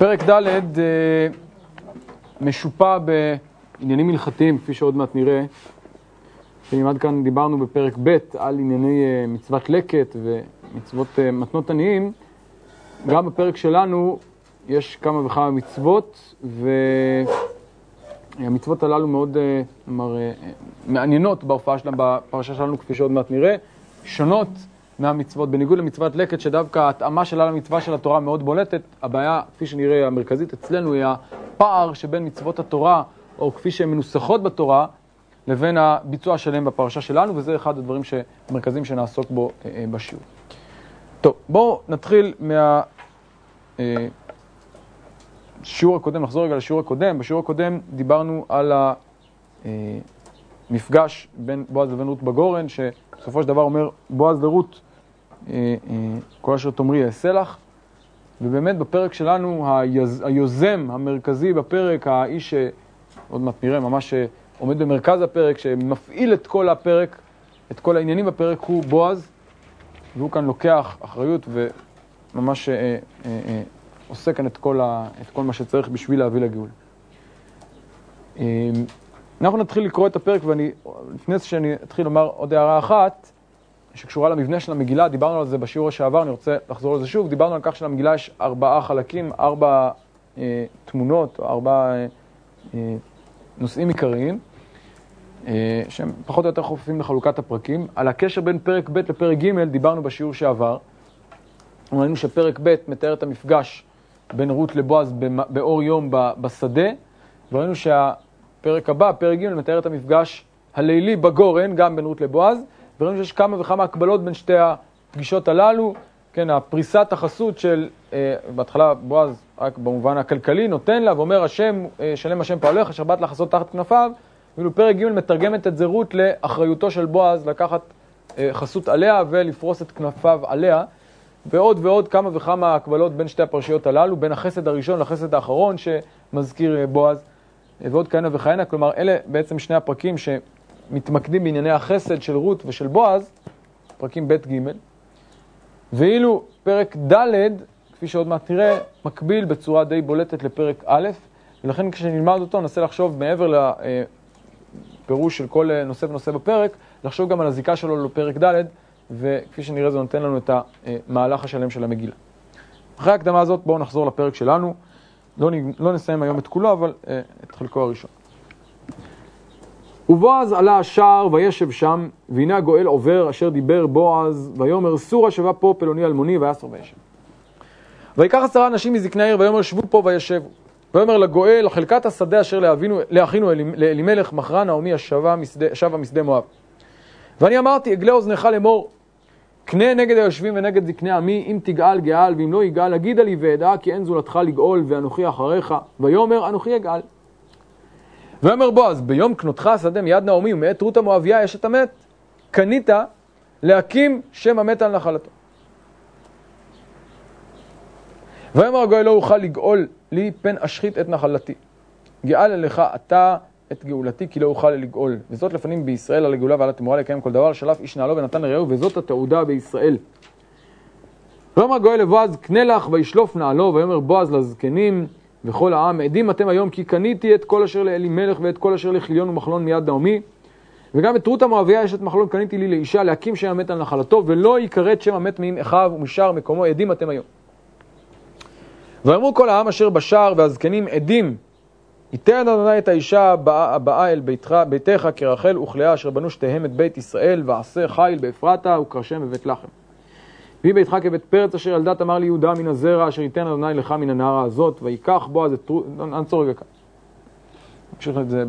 פרק ד' משופע בעניינים הלכתיים, כפי שעוד מעט נראה. עד כאן דיברנו בפרק ב' על ענייני מצוות לקט ומצוות מתנות עניים. גם בפרק שלנו יש כמה וכמה מצוות, והמצוות הללו מאוד מעניינות בהופעה שלנו, בפרשה שלנו, כפי שעוד מעט נראה, שונות מהמצוות, בניגוד למצוות לקט, שדווקא ההתאמה שלה למצווה של התורה מאוד בולטת. הבעיה, כפי שנראה, המרכזית אצלנו היא הפער שבין מצוות התורה, או כפי שהן מנוסחות בתורה, לבין הביצוע שלהן בפרשה שלנו, וזה אחד הדברים המרכזיים שנעסוק בו בשיעור. טוב, בואו נתחיל מהשיעור הקודם, נחזור רגע לשיעור הקודם. בשיעור הקודם דיברנו על המפגש בין בועז לבין רות בגורן, שבסופו של דבר אומר בועז לרות, כל אשר תאמרי אעשה לך. ובאמת בפרק שלנו, היוזם המרכזי בפרק, האיש שעוד מעט נראה, ממש עומד במרכז הפרק, שמפעיל את כל הפרק, את כל העניינים בפרק, הוא בועז, והוא כאן לוקח אחריות וממש אה, אה, אה, עושה כאן את כל, ה, את כל מה שצריך בשביל להביא לגאול. אנחנו נתחיל לקרוא את הפרק, ואני, לפני שאני אתחיל לומר עוד הערה אחת, שקשורה למבנה של המגילה, דיברנו על זה בשיעור שעבר, אני רוצה לחזור על זה שוב, דיברנו על כך שלמגילה יש ארבעה חלקים, ארבע אה, תמונות, או ארבעה אה, אה, נושאים עיקריים, אה, שהם פחות או יותר חופפים לחלוקת הפרקים. על הקשר בין פרק ב' לפרק ג' דיברנו בשיעור שעבר. ראינו שפרק ב' מתאר את המפגש בין רות לבועז באור יום בשדה, וראינו שהפרק הבא, פרק ג', מתאר את המפגש הלילי בגורן, גם בין רות לבועז. וראינו שיש כמה וכמה הקבלות בין שתי הפגישות הללו, כן, הפריסת החסות של, אה, בהתחלה בועז, רק במובן הכלכלי, נותן לה ואומר, השם, אה, שלם השם פועלך, אשר באת לחסות תחת כנפיו, ואילו פרק ג' מתרגמת את זה רות לאחריותו של בועז לקחת אה, חסות עליה ולפרוס את כנפיו עליה, ועוד ועוד כמה וכמה הקבלות בין שתי הפרשיות הללו, בין החסד הראשון לחסד האחרון שמזכיר אה, בועז, אה, ועוד כהנה וכהנה, כלומר אלה בעצם שני הפרקים ש... מתמקדים בענייני החסד של רות ושל בועז, פרקים ב' ג', ואילו פרק ד', כפי שעוד מעט נראה, מקביל בצורה די בולטת לפרק א', ולכן כשנלמד אותו ננסה לחשוב מעבר לפירוש של כל נושא ונושא בפרק, לחשוב גם על הזיקה שלו לפרק ד', וכפי שנראה זה נותן לנו את המהלך השלם של המגילה. אחרי ההקדמה הזאת בואו נחזור לפרק שלנו, לא, לא נסיים היום את כולו, אבל את חלקו הראשון. ובועז עלה השער וישב שם, והנה הגואל עובר אשר דיבר בועז, ויאמר סורה שבה פה פלוני אלמוני ויסר וישב. ויקח עשרה אנשים מזקני העיר ויאמר שבו פה וישבו. ויאמר לגואל חלקת השדה אשר לאבינו, לאחינו לאלימלך מכרה נעמי שבה משדה מואב. ואני אמרתי אגלה אוזנך לאמור קנה נגד היושבים ונגד זקני עמי אם תגאל גאל ואם לא יגאל אגידה לי ואדע כי אין זולתך לגאול ואנוכי אחריך ויאמר אנוכי אגאל ויאמר בועז, ביום קנותך השדה מיד נעמי ומאת רות המואביה יש את המת, קנית להקים שם המת על נחלתו. ויאמר הגוי לא אוכל לגאול לי פן אשחית את נחלתי. גאל אליך אתה את גאולתי כי לא אוכל לגאול. וזאת לפנים בישראל על הגאולה ועל התמורה לקיים כל דבר, שלף איש נעלו ונתן לרעהו, וזאת התעודה בישראל. ויאמר הגוי לבועז, קנה לך וישלוף נעלו, ויאמר בועז לזקנים, וכל העם, עדים אתם היום כי קניתי את כל אשר לאלימלך ואת כל אשר לחיליון ומחלון מיד נעמי וגם את רות המואביה אשת מחלון קניתי לי לאישה להקים שם המת על נחלתו ולא יכרת שם המת מעם אחיו ומשאר מקומו עדים אתם היום. ואמרו כל העם אשר בשער והזקנים עדים ייתן אדוני את האישה הבאה אל ביתך, ביתך כרחל וכלאה אשר בנו שתיהם את בית ישראל ועשה חיל באפרתה וקרשם בבית לחם. ויהי ביתך כבית פרץ אשר ילדת אמר לי יהודה מן הזרע אשר ייתן אדוני לך מן הנערה הזאת ויקח בועז את רות, נעצור רגע כאן. נמשיך את זה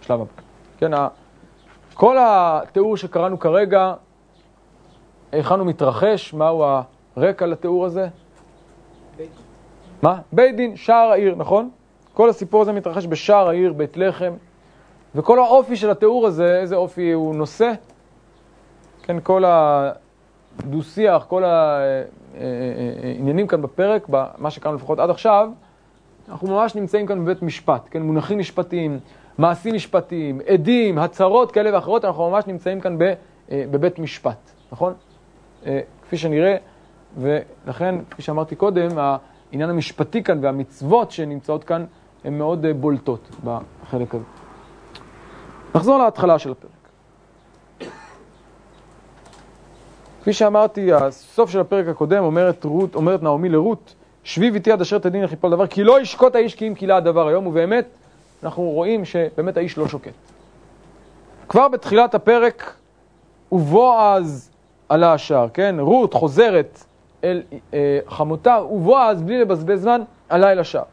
בשלב הבא. כן, כל התיאור שקראנו כרגע, היכן הוא מתרחש, מהו הרקע לתיאור הזה? בית. מה? בית דין, שער העיר, נכון? כל הסיפור הזה מתרחש בשער העיר, בית לחם, וכל האופי של התיאור הזה, איזה אופי הוא נושא? כן, כל ה... דו-שיח, כל העניינים כאן בפרק, מה שקראנו לפחות עד עכשיו, אנחנו ממש נמצאים כאן בבית משפט, כן, מונחים משפטיים, מעשים משפטיים, עדים, הצהרות כאלה ואחרות, אנחנו ממש נמצאים כאן בבית משפט, נכון? כפי שנראה, ולכן, כפי שאמרתי קודם, העניין המשפטי כאן והמצוות שנמצאות כאן הן מאוד בולטות בחלק הזה. נחזור להתחלה של הפרק. כפי שאמרתי, הסוף של הפרק הקודם אומרת, רות, אומרת נעמי לרות, שבי איתי עד אשר תדין לך יפול דבר, כי לא ישקוט האיש כי אם קילה הדבר היום, ובאמת, אנחנו רואים שבאמת האיש לא שוקט. כבר בתחילת הפרק, ובועז עלה השער, כן? רות חוזרת אל אה, חמותה, ובועז, בלי לבזבז זמן, עלה אל השער.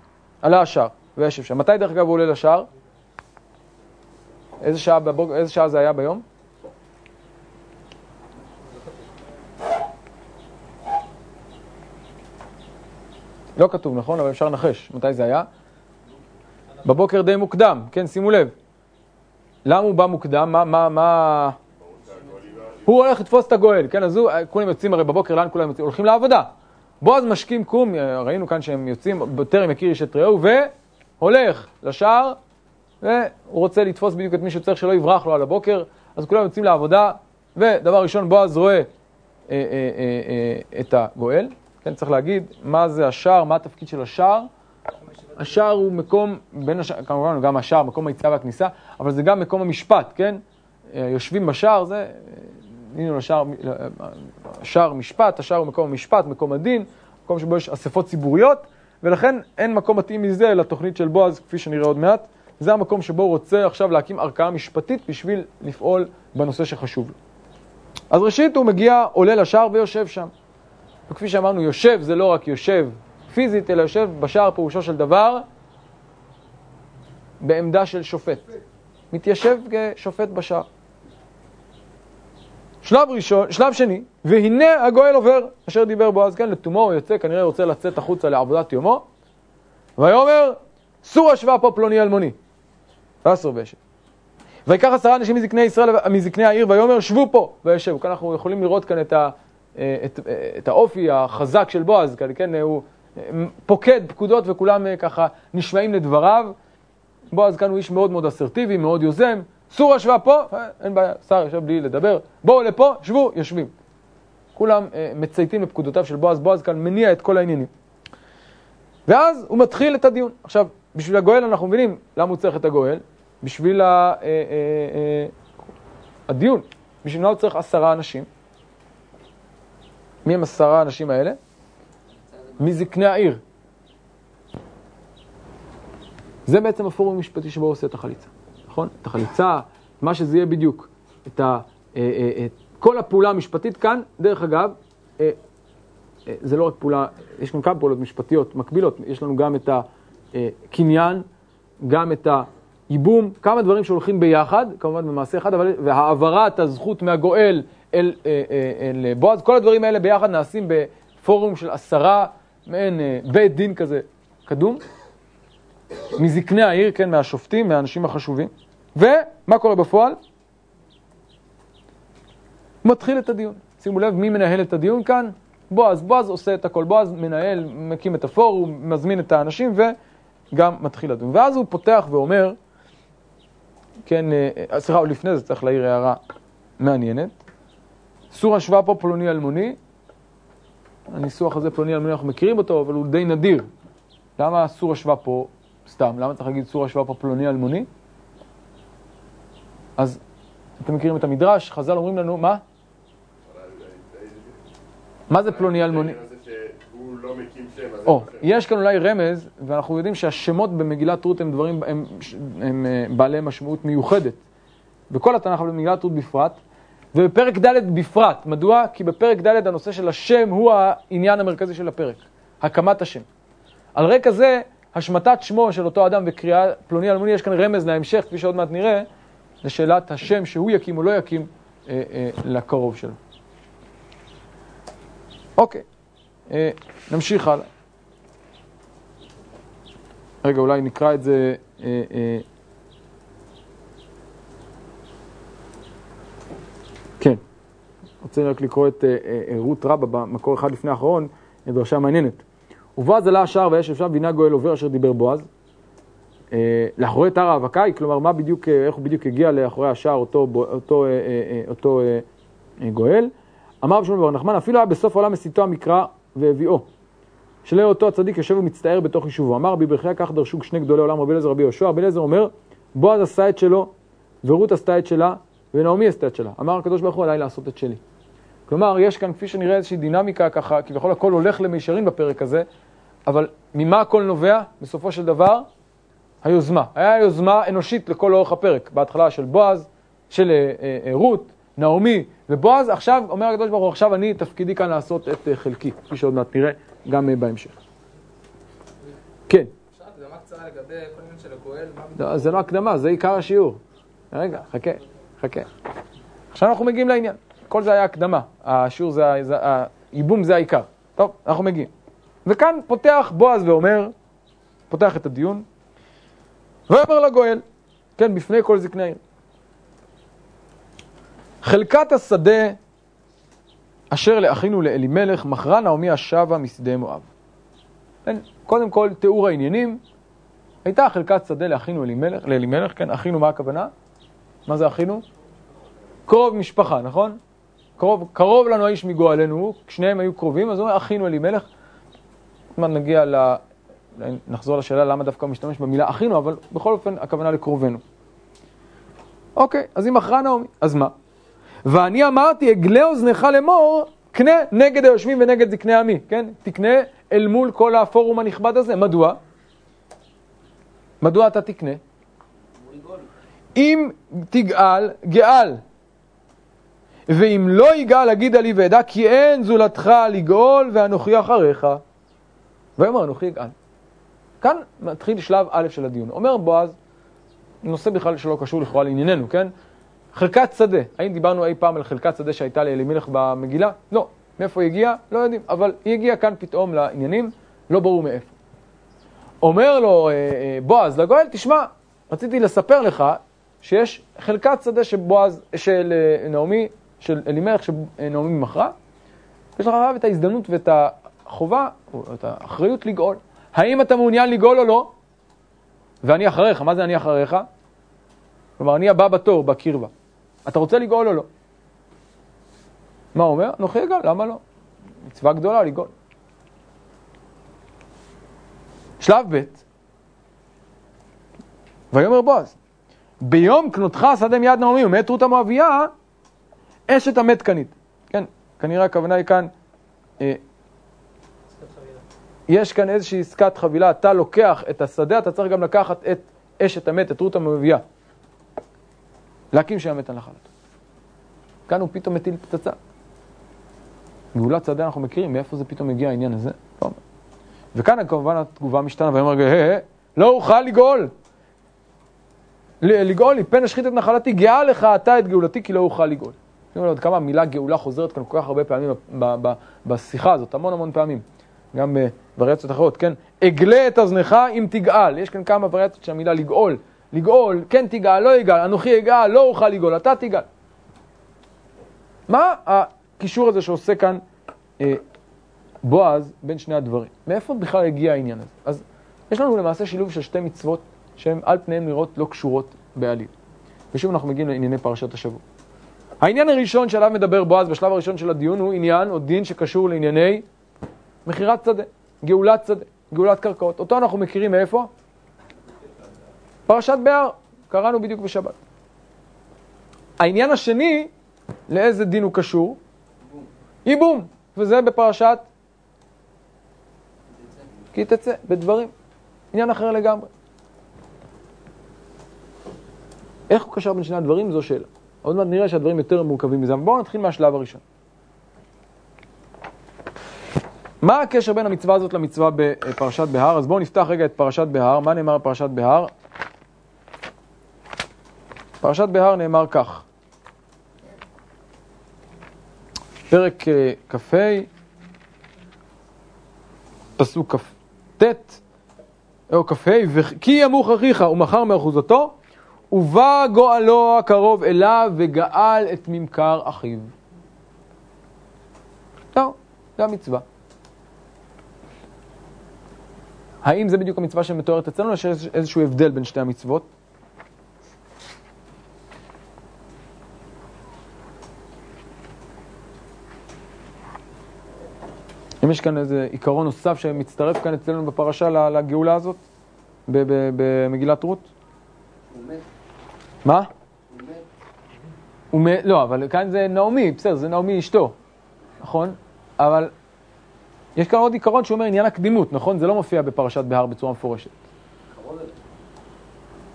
עלה השער, וישב שם. מתי דרך אגב הוא עולה לשער? איזה שעה, בבוק... איזה שעה זה היה ביום? לא כתוב, נכון? אבל אפשר לנחש. מתי זה היה? בבוקר די מוקדם, כן, שימו לב. למה הוא בא מוקדם? מה, מה, מה... הוא הולך לתפוס את הגואל, כן? אז הוא, כולם יוצאים הרי בבוקר, לאן כולם יוצאים? הולכים לעבודה. בועז משכים קום, ראינו כאן שהם יוצאים, בטרם יכיר איש את רעהו, והולך לשער, והוא רוצה לתפוס בדיוק את מי שצריך שלא יברח לו על הבוקר, אז כולם יוצאים לעבודה, ודבר ראשון, בועז רואה אה, אה, אה, אה, את הגואל, כן, צריך להגיד מה זה השער, מה התפקיד של השער. השער הוא מקום, בין השער, כמובן גם השער, מקום היציאה והכניסה, אבל זה גם מקום המשפט, כן? אה, יושבים בשער, זה, הנה אה, לשער, שער משפט, השער הוא מקום המשפט, מקום הדין, מקום שבו יש אספות ציבוריות, ולכן אין מקום מתאים מזה לתוכנית של בועז, כפי שנראה עוד מעט. זה המקום שבו הוא רוצה עכשיו להקים ערכאה משפטית בשביל לפעול בנושא שחשוב לו. אז ראשית הוא מגיע, עולה לשער ויושב שם. וכפי שאמרנו, יושב זה לא רק יושב פיזית, אלא יושב בשער פירושו של דבר בעמדה של שופט. מתיישב כשופט בשער. שלב ראשון, שלב שני, והנה הגואל עובר, אשר דיבר בו אז כן, לתומו הוא יוצא, כנראה רוצה לצאת החוצה לעבודת יומו, ויאמר, סור השווה פה פלוני אלמוני. ועשר וישב. ויקח עשרה אנשים מזקני ישראל, מזקני העיר, ויאמר, שבו פה, וישב. כאן אנחנו יכולים לראות כאן את ה... אה, את, אה, את האופי החזק של בועז, כן, הוא אה, פוקד פקודות וכולם ככה נשמעים לדבריו. בועז כאן הוא איש מאוד מאוד אסרטיבי, מאוד יוזם. סור ישבה פה, אין בעיה, שר יושב בלי לדבר. בואו לפה, שבו, יושבים. כולם מצייתים לפקודותיו של בועז. בועז כאן מניע את כל העניינים. ואז הוא מתחיל את הדיון. עכשיו, בשביל הגואל אנחנו מבינים למה הוא צריך את הגואל. בשביל הדיון. בשביל מה הוא צריך עשרה אנשים? מי הם עשרה האנשים האלה? מזקני העיר. זה בעצם הפורום המשפטי שבו עושה את החליצה, נכון? את החליצה, מה שזה יהיה בדיוק. את ה, אה, אה, את כל הפעולה המשפטית כאן, דרך אגב, אה, זה לא רק פעולה, יש לנו כמה פעולות משפטיות מקבילות, יש לנו גם את הקניין, גם את הייבום, כמה דברים שהולכים ביחד, כמובן במעשה אחד, אבל והעברת הזכות מהגואל אל, אה, אה, אל בועז. כל הדברים האלה ביחד נעשים בפורום של עשרה, מעין אה, בית דין כזה קדום, מזקני העיר, כן, מהשופטים, מהאנשים החשובים. ומה קורה בפועל? מתחיל את הדיון. שימו לב, מי מנהל את הדיון כאן? בועז. בועז עושה את הכל. בועז מנהל, מקים את הפורום, מזמין את האנשים וגם מתחיל לדון. ואז הוא פותח ואומר, כן, סליחה, לפני זה צריך להעיר הערה מעניינת. סור השוואה פה פלוני אלמוני, הניסוח הזה פלוני אלמוני אנחנו מכירים אותו, אבל הוא די נדיר. למה סור השוואה פה סתם? למה צריך להגיד סור השוואה פה פלוני אלמוני? אז אתם מכירים את המדרש, חז"ל אומרים לנו, מה? מה זה פלוני אלמוני? או, יש כאן אולי רמז, ואנחנו יודעים שהשמות במגילת רות הם דברים, הם, הם אה, בעלי משמעות מיוחדת. בכל התנ"ך, אבל במגילת רות בפרט. ובפרק ד' בפרט. מדוע? כי בפרק ד' הנושא של השם הוא העניין המרכזי של הפרק, הקמת השם. על רקע זה, השמטת שמו של אותו אדם וקריאה פלוני אלמוני, יש כאן רמז להמשך, כפי שעוד מעט נראה, לשאלת השם שהוא יקים או לא יקים אה, אה, לקרוב שלו. אוקיי, אה, נמשיך הלאה. רגע, אולי נקרא את זה... אה, אה, רוצה רק לקרוא את אה, אה, רות רבה במקור אחד לפני האחרון, דרשה מעניינת. ובועז עלה השער ויש אפשר והנה גואל עובר אשר דיבר בועז. אה, לאחורי תר האבקאי, כלומר, מה בדיוק, איך הוא בדיוק הגיע לאחורי השער אותו, אותו, אותו גואל. אמר בשמואל בר נחמן, אפילו היה בסוף העולם מסיתו המקרא והביאו. שלא אותו הצדיק יושב ומצטער בתוך יישובו. אמר רבי ברכיה כך דרשו שני גדולי עולם, רבי אליעזר רבי יהושע. רבי אליעזר אומר, בועז עשה את שלו, ורות עשתה את שלה, ונעמי עשתה את שלה. אמר הקדוש ברוך הוא עליי לעשות את שלי. כלומר, יש כאן, כפי שנראה, איזושהי דינמיקה ככה, כביכול הכל הולך למישרין בפרק הזה, אבל ממה הכל נובע? בסופו של דבר, היוזמה. היה יוזמה אנושית לכל אורך הפרק. בהתחלה של בועז, של אה, אה, אה, רות, נעמי ובועז, עכשיו, אומר הקדוש ברוך הוא, עכשיו אני, תפקידי כאן לעשות את אה, חלקי, כפי שעוד מעט נראה גם אה, בהמשך. כן. לא, זה לא הקדמה, זה עיקר השיעור. רגע, חכה, חכה. עכשיו אנחנו מגיעים לעניין. כל זה היה הקדמה. השיעור זה, זה הייבום זה העיקר. טוב, אנחנו מגיעים. וכאן פותח בועז ואומר, פותח את הדיון, ויאמר לגואל, כן, בפני כל זקני העיר. חלקת השדה אשר לאחינו לאלימלך, מכרה נעמי השבה משדה מואב. כן, קודם כל, תיאור העניינים. הייתה חלקת שדה לאחינו אלימלך, לאלימלך, כן, אחינו מה הכוונה? מה זה אחינו? קרוב משפחה, נכון? קרוב, קרוב לנו האיש מגואלנו, שניהם היו קרובים, אז הוא אומר, אחינו אלימלך. עוד מעט נגיע ל... נחזור לשאלה למה דווקא הוא משתמש במילה אחינו, אבל בכל אופן הכוונה לקרובנו. אוקיי, אז היא מכרה נעמי, אז מה? ואני אמרתי, אגלה אוזנך לאמור, קנה נגד היושבים ונגד זקני עמי, כן? תקנה אל מול כל הפורום הנכבד הזה. מדוע? מדוע אתה תקנה? אם תגאל, גאל. ואם לא יגאל, אגידה לי ואדע, כי אין זולתך לגאול ואנוכי אחריך. ויאמר אנוכי יגאל. כאן מתחיל שלב א' של הדיון. אומר בועז, נושא בכלל שלא קשור לכאורה לענייננו, כן? חלקת שדה. האם דיברנו אי פעם על חלקת שדה שהייתה לאלימלך במגילה? לא. מאיפה היא הגיעה? לא יודעים. אבל היא הגיעה כאן פתאום לעניינים, לא ברור מאיפה. אומר לו אה, אה, בועז לגואל, תשמע, רציתי לספר לך שיש חלקת שדה שבועז, של אה, נעמי, של אלימלך, שנעמי מכרה, יש לך את ההזדמנות ואת החובה, או את האחריות לגאול. האם אתה מעוניין לגאול או לא? ואני אחריך, מה זה אני אחריך? כלומר, אני הבא בתור, בקרבה. אתה רוצה לגאול או לא? מה הוא אומר? אנוכי אגאל, למה לא? מצווה גדולה לגאול. שלב ב', ויאמר בועז, ביום קנותך שדה מיד נעמי ומת רות המואביה, אשת המת קנית. כן, כנראה הכוונה היא כאן, אה, יש כאן איזושהי עסקת חבילה, אתה לוקח את השדה, אתה צריך גם לקחת את אשת המת, את רות המואביה. להקים שם את הנחלתו. כאן הוא פתאום מטיל פצצה. גאולת שדה אנחנו מכירים, מאיפה זה פתאום הגיע העניין הזה? לא. וכאן כמובן התגובה משתנה, ואומר, היי, לא אוכל לגאול. לגאול, מפן אשחית את נחלתי, גאה לך אתה את גאולתי, כי לא אוכל לגאול. שימו עוד כמה המילה גאולה חוזרת כאן כל כך הרבה פעמים בשיחה הזאת, המון המון פעמים. גם בווריאציות אחרות, כן? אגלה את אוזנך אם תגאל. יש כאן כמה וריאציות של המילה לגאול. לגאול, כן תגאל, לא יגאל, אנוכי אגאל, לא אוכל לגאול, אתה תגאל. מה הקישור הזה שעושה כאן אה, בועז בין שני הדברים? מאיפה בכלל הגיע העניין הזה? אז יש לנו למעשה שילוב של שתי מצוות שהן על פניהן נראות לא קשורות בעליל. ושוב אנחנו מגיעים לענייני פרשת השבוע. העניין הראשון שעליו מדבר בועז בשלב הראשון של הדיון הוא עניין או דין שקשור לענייני מכירת שדה, גאולת שדה, גאולת קרקעות. אותו אנחנו מכירים מאיפה? פרשת בהר, קראנו בדיוק בשבת. העניין השני, לאיזה דין הוא קשור? ייבום, וזה בפרשת כי תצא, בדברים. עניין אחר לגמרי. איך הוא קשר בין שני הדברים? זו שאלה. עוד מעט נראה שהדברים יותר מורכבים מזה, אבל בואו נתחיל מהשלב הראשון. מה הקשר בין המצווה הזאת למצווה בפרשת בהר? אז בואו נפתח רגע את פרשת בהר. מה נאמר בפרשת בהר? פרשת בהר נאמר כך, פרק אה, כ"ה, פסוק כ"ט, או כ"ה, כי ימוך אחיך ומכר מאחוזתו, ובא גואלו הקרוב אליו וגאל את ממכר אחיו. טוב, זה המצווה. האם זה בדיוק המצווה שמתוארת אצלנו, או שיש איזשהו הבדל בין שתי המצוות? אם יש כאן איזה עיקרון נוסף שמצטרף כאן אצלנו בפרשה לגאולה הזאת, במגילת רות? הוא מת. מה? הוא מת. לא, אבל כאן זה נעמי, בסדר, זה נעמי אשתו, נכון? אבל יש כאן עוד עיקרון שאומר עניין הקדימות, נכון? זה לא מופיע בפרשת בהר בצורה מפורשת.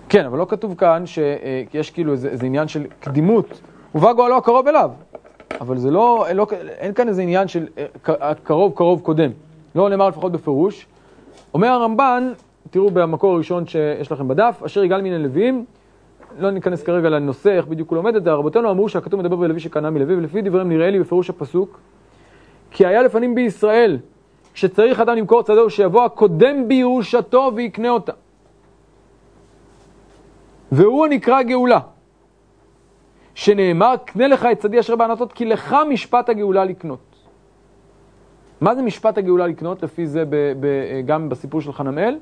כן, אבל לא כתוב כאן שיש כאילו איזה, איזה עניין של קדימות. ובא גואלו הקרוב אליו. אבל זה לא, לא, אין כאן איזה עניין של אה, קרוב קרוב קודם. לא נאמר לפחות בפירוש. אומר הרמב"ן, תראו במקור הראשון שיש לכם בדף, אשר יגאל מן הלווים, לא ניכנס כרגע לנושא, איך בדיוק הוא לומד את זה, רבותינו אמרו שהכתוב מדבר בלוי שקנה מלוי, ולפי דבריהם נראה לי בפירוש הפסוק, כי היה לפנים בישראל, כשצריך אדם למכור צדהו, שיבוא הקודם בירושתו ויקנה אותה. והוא הנקרא גאולה. שנאמר, קנה לך את צדי אשר בענתות, כי לך משפט הגאולה לקנות. מה זה משפט הגאולה לקנות, לפי זה ב, ב, גם בסיפור של חנמאל?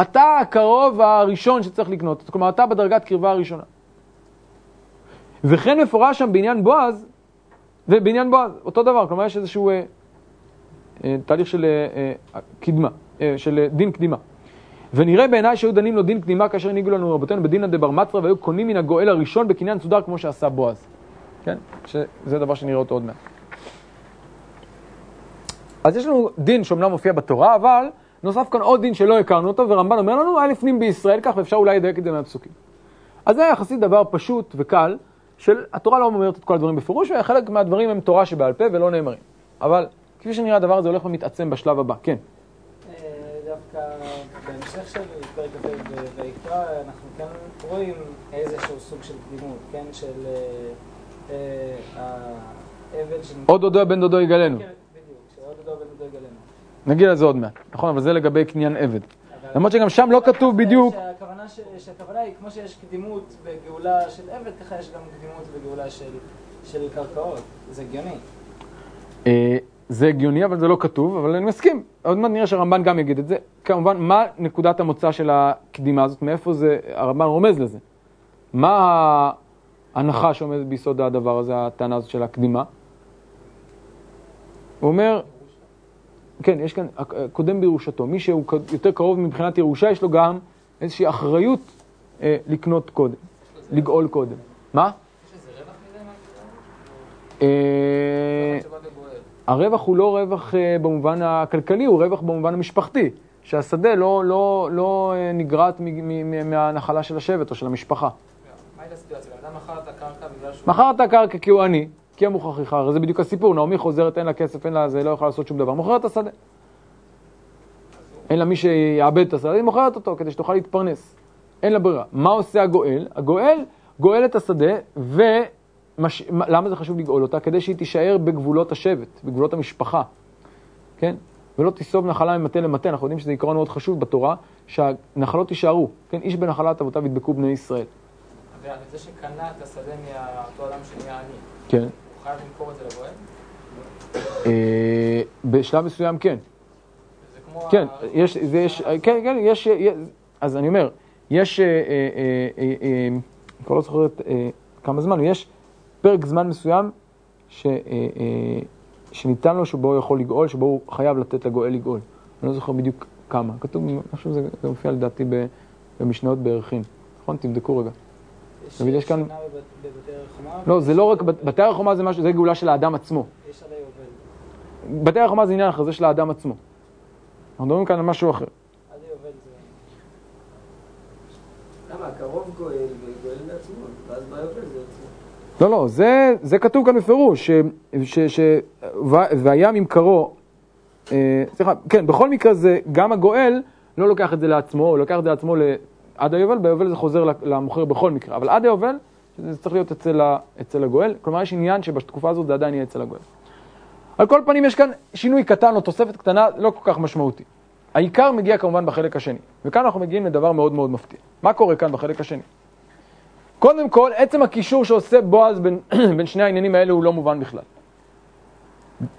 אתה הקרוב הראשון שצריך לקנות, כלומר, אתה בדרגת קרבה הראשונה. וכן מפורש שם בעניין בועז, ובעניין בועז, אותו דבר, כלומר, יש איזשהו אה, אה, תהליך של אה, אה, קדמה, אה, של אה, דין קדימה. ונראה בעיניי שהיו דנים לו דין קדימה כאשר הנהיגו לנו רבותינו בדינא בר מצרא והיו קונים מן הגואל הראשון בקניין סודר כמו שעשה בועז. כן? שזה דבר שנראה אותו עוד מעט. אז יש לנו דין שאומנם מופיע בתורה, אבל נוסף כאן עוד דין שלא הכרנו אותו, ורמב"ן אומר לנו, היה לפנים בישראל כך, ואפשר אולי לדייק את זה מהפסוקים. אז זה יחסית דבר פשוט וקל, של התורה לא אומרת את כל הדברים בפירוש, וחלק מהדברים הם תורה שבעל פה ולא נאמרים. אבל כפי שנראה הדבר הזה הולך ומתעצם בשלב הבא. כן. דווקא בהמשך של פרק כ"ה ויקרא, אנחנו כן רואים איזשהו סוג של קדימות, כן? של העבד של... עוד דודו בן דודו יגלנו. כן, בדיוק, שעוד דודו בן דודו יגלנו. נגיע לזה עוד מעט, נכון? אבל זה לגבי קניין עבד. למרות שגם שם לא כתוב בדיוק... שהכוונה היא, כמו שיש קדימות בגאולה של עבד, ככה יש גם קדימות בגאולה של קרקעות. זה הגיוני. זה הגיוני, אבל זה לא כתוב, אבל אני מסכים. עוד מעט נראה שהרמב"ן גם יגיד את זה. כמובן, מה נקודת המוצא של הקדימה הזאת? מאיפה זה, הרמב"ן רומז לזה. מה ההנחה שעומדת ביסוד הדבר הזה, הטענה הזאת של הקדימה? הוא אומר, כן, יש כאן, קודם בירושתו. מי שהוא יותר קרוב מבחינת ירושה, יש לו גם איזושהי אחריות אה, לקנות קודם, לגאול קודם. מה? יש איזה רווח מזה? אה, הרווח הוא לא רווח אה, במובן הכלכלי, הוא רווח במובן המשפחתי, שהשדה לא, לא, לא אה, נגרט מהנחלה של השבט או של המשפחה. מה הייתה הסיטואציה? אדם מכר את הקרקע בגלל שהוא... מכר את הקרקע כי הוא עני, כי המוכרח הרי זה בדיוק הסיפור, נעמי חוזרת, אין לה כסף, אין לה זה, לא יכולה לעשות שום דבר, מוכרת את השדה. אין לה מי שיעבד את השדה, היא מוכרת אותו כדי שתוכל להתפרנס. אין לה ברירה. מה עושה הגואל? הגואל גואל את השדה, ו... מש... למה זה חשוב לגאול אותה? כדי שהיא תישאר בגבולות השבט, בגבולות המשפחה, כן? ולא תיסוב נחלה ממטה למטה, אנחנו יודעים שזה עיקרון מאוד חשוב בתורה, שהנחלות יישארו, כן? איש בנחלת אבותיו ידבקו בני ישראל. זה שקנה את השדה מאותו אדם שנהיה עני, כן. הוא חייב למכור את זה לגואל? אה, בשלב מסוים כן. כן, יש, זה יש, כן, כן, יש, יש, אז אני אומר, יש, אה, אה, אה, אה, אני כבר לא זוכר אה, כמה זמן, יש פרק זמן מסוים ש, אה, אה, שניתן לו שבו הוא יכול לגאול, שבו הוא חייב לתת לגואל לגאול. אני לא זוכר בדיוק כמה. כתוב, אני חושב שזה זה מופיע לדעתי במשניות בערכין. נכון? תבדקו רגע. תמיד יש כאן-. לא, זה לא רק, בתי הרחומה זה משהו, זה גאולה של האדם עצמו. יש עלי יובל. בתי הרחומה זה עניין אחר, זה של האדם עצמו. אנחנו מדברים כאן על משהו אחר. לא, לא, זה, זה כתוב כאן בפירוש, ש, ש, ש, ו- והיה ממכרו, אה, סליחה, כן, בכל מקרה זה, גם הגואל לא לוקח את זה לעצמו, הוא לוקח את זה לעצמו ל- עד היובל, ביובל זה חוזר למוכר בכל מקרה, אבל עד היובל זה צריך להיות אצל, ה- אצל הגואל, כלומר יש עניין שבתקופה הזאת זה עדיין יהיה אצל הגואל. על כל פנים יש כאן שינוי קטן או תוספת קטנה, לא כל כך משמעותי. העיקר מגיע כמובן בחלק השני, וכאן אנחנו מגיעים לדבר מאוד מאוד מפתיע. מה קורה כאן בחלק השני? קודם כל, עצם הקישור שעושה בועז בין, בין שני העניינים האלה הוא לא מובן בכלל.